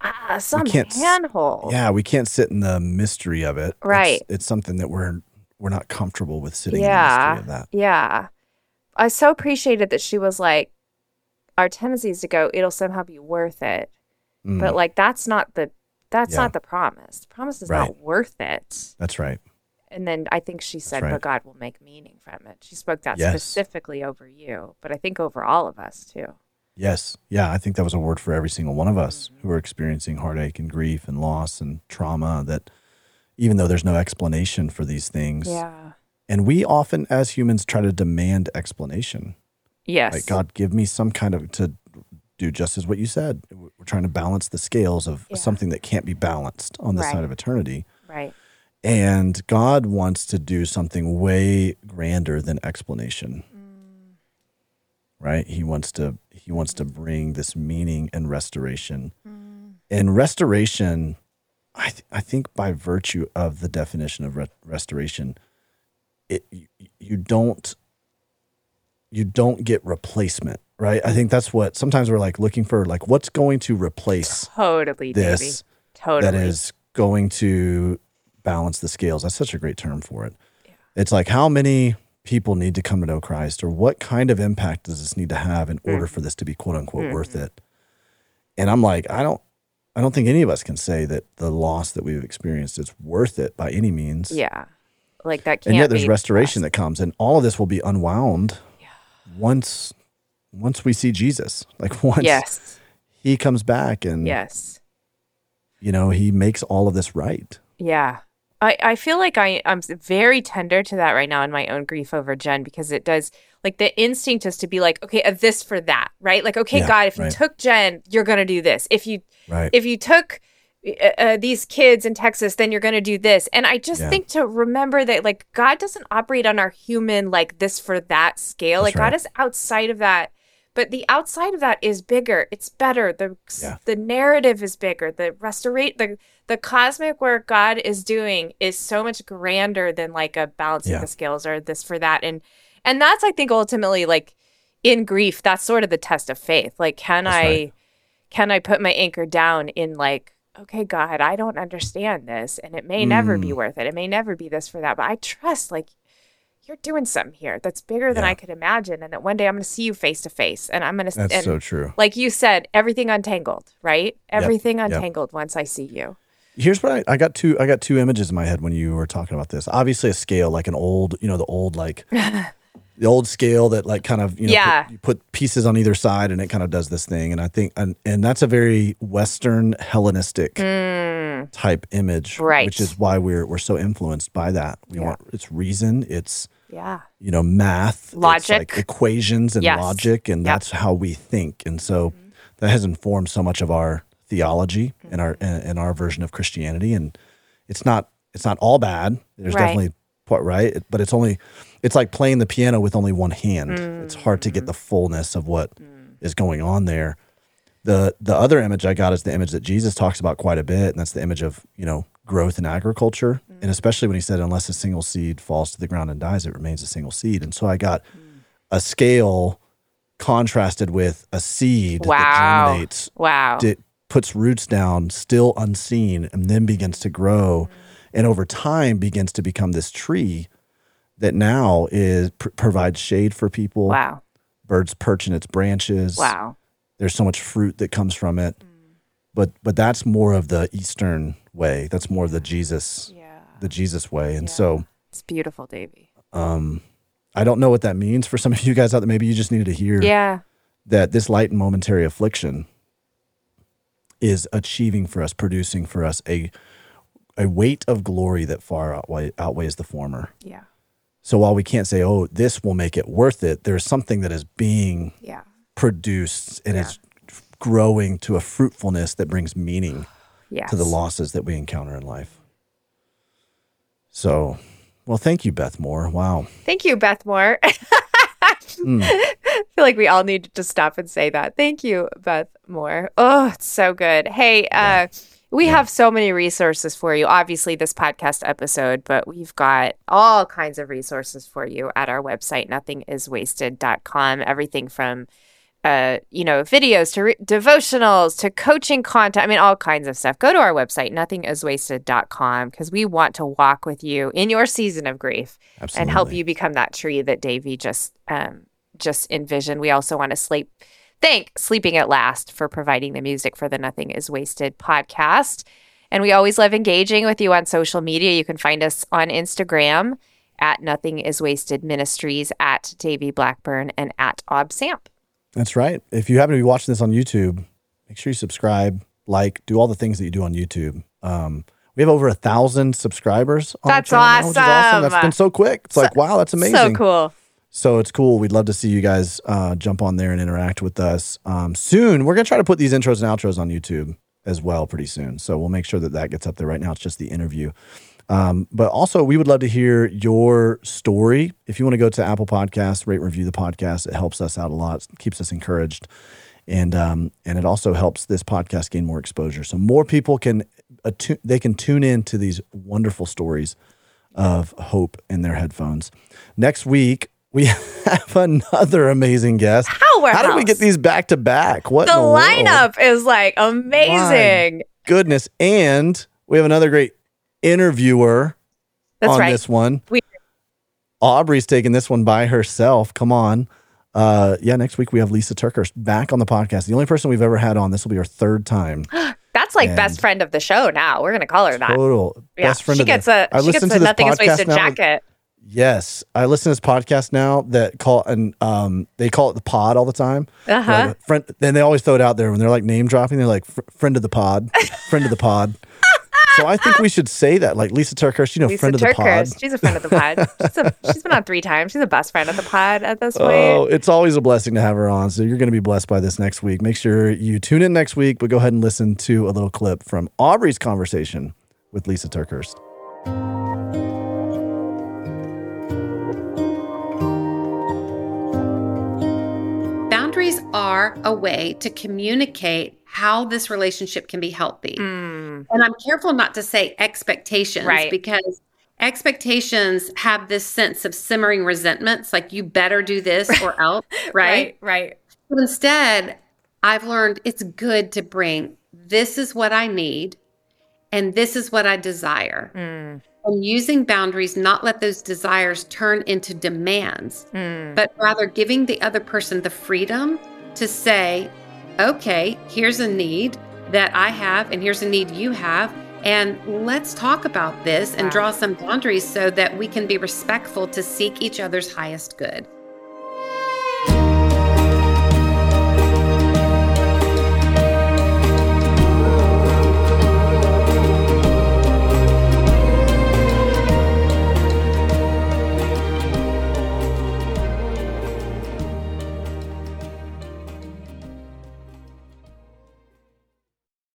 uh, some handhold. yeah we can't sit in the mystery of it It's- Right. it's, something that we're we're not comfortable with sitting Yeah. in the mystery of that Yeah. I so appreciated that she was like, our tendency is to go, it'll somehow be worth it. Mm, But like, that's not the, that's Yeah. not the promise. The promise is Right. not worth it. that's right And then I think she said, right. but God will make meaning from it. She spoke that Yes. specifically over you, but I think over all of us too. Yes. Yeah. I think that was a word for every single one of us who are experiencing heartache and grief and loss and trauma that even though there's no explanation for these things. Yeah. And we often, as humans, try to demand explanation. Yes. Like, God, give me some kind of, to do just as what you said. We're trying to balance the scales of Yeah. something that can't be balanced on the Right. side of eternity. Right. And God wants to do something way grander than explanation. Mm. Right? He wants to he wants to bring this meaning and restoration. Mm. And restoration I th- I think by virtue of the definition of re- restoration it you, you don't you don't get replacement, right? I think that's what sometimes we're like looking for like what's going to replace Totally, baby. this Totally. that is going to balance the scales. That's such a great term for it. It's like how many people need to come to know Christ or what kind of impact does this need to have in order mm. for this to be quote unquote worth mm-hmm. it? And I'm like, I don't I don't think any of us can say that the loss that we've experienced is worth it by any means. Yeah. Like that can't and yet there's restoration lost. that comes and all of this will be unwound once once we see jesus like once Yes. he comes back and Yes. you know he makes all of this right Yeah. I, I feel like I, I'm very tender to that right now in my own grief over Jen because it does like the instinct is to be like, okay, a this for that, right? Like, okay, Yeah, God, if you took Jen, you're gonna do this. If you right if you took uh, uh, these kids in Texas, then you're going to do this. And I just Yeah. think to remember that, like, God doesn't operate on our human, like, this for that scale. That's like, right. God is outside of that. But the outside of that is bigger. It's better. The Yeah. the narrative is bigger. The restorate the the cosmic work God is doing is so much grander than like a balancing Yeah. the scales or this for that. And and that's I think ultimately like in grief, that's sort of the test of faith. Like, can That's I right. can I put my anchor down in like, okay, God, I don't understand this and it may never Mm. be worth it. It may never be this for that, but I trust like you're doing something here that's bigger than Yeah. I could imagine. And that one day I'm going to see you face to face and I'm going to, that's and so true like you said, everything untangled, right? Everything yep. untangled once I see you. here's what I, I got two i got two images in my head when you were talking about this obviously a scale like an old you know the old like the old scale that like kind of you know Yeah. put, you put pieces on either side and it kind of does this thing and i think and, and that's a very western hellenistic type image Mm. Right. which is why we're we're so influenced by that we Yeah. want it's reason it's Yeah. you know math it's Logic. like equations and Yes. logic and Yep. Mm-hmm. that's how we think and so that has informed so much of our theology and our Mm-hmm. and, and our version of christianity and it's not it's not all bad there's Right. definitely part right? But it's only it's like playing the piano with only one hand. It's hard to get the mm. fullness of what mm. is Mm. going on there. The the other image i got is the image that jesus talks about quite a bit and that's the image of you know growth in agriculture. And mm. especially when he said unless a single seed falls to the ground and dies it remains a single seed. And so i got a scale contrasted with a seed that Wow. germinates Wow. it puts roots down still unseen and then begins to grow and over time begins to become this tree that now is pr- provides shade for people wow. birds perch in its branches Wow. there's so much fruit that comes from it but but that's more of the eastern way that's more of the jesus Yeah. the jesus way and so It's beautiful, Davey. um i don't know what that means for some of you guys out there maybe you just needed to hear Yeah. that this light and momentary affliction is achieving for us producing for us a a weight of glory that far outweigh, outweighs the former Yeah. so while we can't say oh this will make it worth it there's something that is being Yeah. produced and Yeah. is growing to a fruitfulness that brings meaning Yes. to the losses that we encounter in life. So, well, thank you, Beth Moore. Wow. Thank you, Beth Moore. Mm. I feel like we all need to stop and say that. Thank you, Beth Moore. Oh, it's so good. Hey, uh, we have so many resources for you. Obviously, this podcast episode, but we've got all kinds of resources for you at our website, nothingiswasted.com. Everything from uh, you know, videos to re- devotionals to coaching content. I mean, all kinds of stuff. Go to our website, nothingiswasted.com, because we want to walk with you in your season of grief and help you become that tree that Davey just um, just envisioned. We also want to sleep. Thank Sleeping at Last for providing the music for the Nothing Is Wasted podcast. And we always love engaging with you on social media. You can find us on Instagram at Nothing Is Wasted Ministries, at Davey Blackburn, and at AubSamp. That's right. If you happen to be watching this on YouTube, make sure you subscribe, like, do all the things that you do on YouTube. Um, we have over a thousand subscribers. On That's channel now, which is awesome. That's been so quick. It's like, wow, that's amazing. So cool. So it's cool. We'd love to see you guys uh, jump on there and interact with us. Um, soon, we're going to try to put these intros and outros on YouTube as well pretty soon. So we'll make sure that that gets up there. Right now, it's just the interview. Um, but also, we would love to hear your story. If you want to go to Apple Podcasts, rate, review the podcast, it helps us out a lot, keeps us encouraged. And um, and it also helps this podcast gain more exposure, so more people can attu- they can tune in to these wonderful stories of hope in their headphones. Next week, we have another amazing guest. Powerhouse. How did we get these back to back? What The world? lineup is like amazing. Goodness, and we have another great interviewer That's on right. this one. We- Aubrey's taking this one by herself. Come on. Uh, yeah, next week we have Lysa TerKeurst back on the podcast. The only person we've ever had on. This will be our third time. That's like And- best friend of the show now. We're gonna call her that. Total Yeah, best friend she of gets the, a I she gets a nothing is wasted now. jacket. Yes, I listen to this podcast now that call and um they call it the pod all the time. Uh huh. Like, friend, then they always throw it out there when they're like name dropping. They're like friend of the pod, friend of the pod. So I think we should say that, like Lysa TerKeurst, you know, Lysa friend of the pod. She's a friend of the pod. She's, a, she's been on three times. She's a best friend of the pod at this point. Oh, it's always a blessing to have her on. So you're going to be blessed by this next week. Make sure you tune in next week, but go ahead and listen to a little clip from Aubrey's conversation with Lysa TerKeurst. Are a way to communicate how this relationship can be healthy. Mm, And I'm careful not to say expectations Right. because expectations have this sense of simmering resentments like you better do this or else, right? right. But instead, I've learned it's good to bring this is what I need and this is what I desire. Mm, And using boundaries, not let those desires turn into demands, mm. but rather giving the other person the freedom to say, okay, here's a need that I have, and here's a need you have. And let's talk about this and Wow. draw some boundaries so that we can be respectful to seek each other's highest good.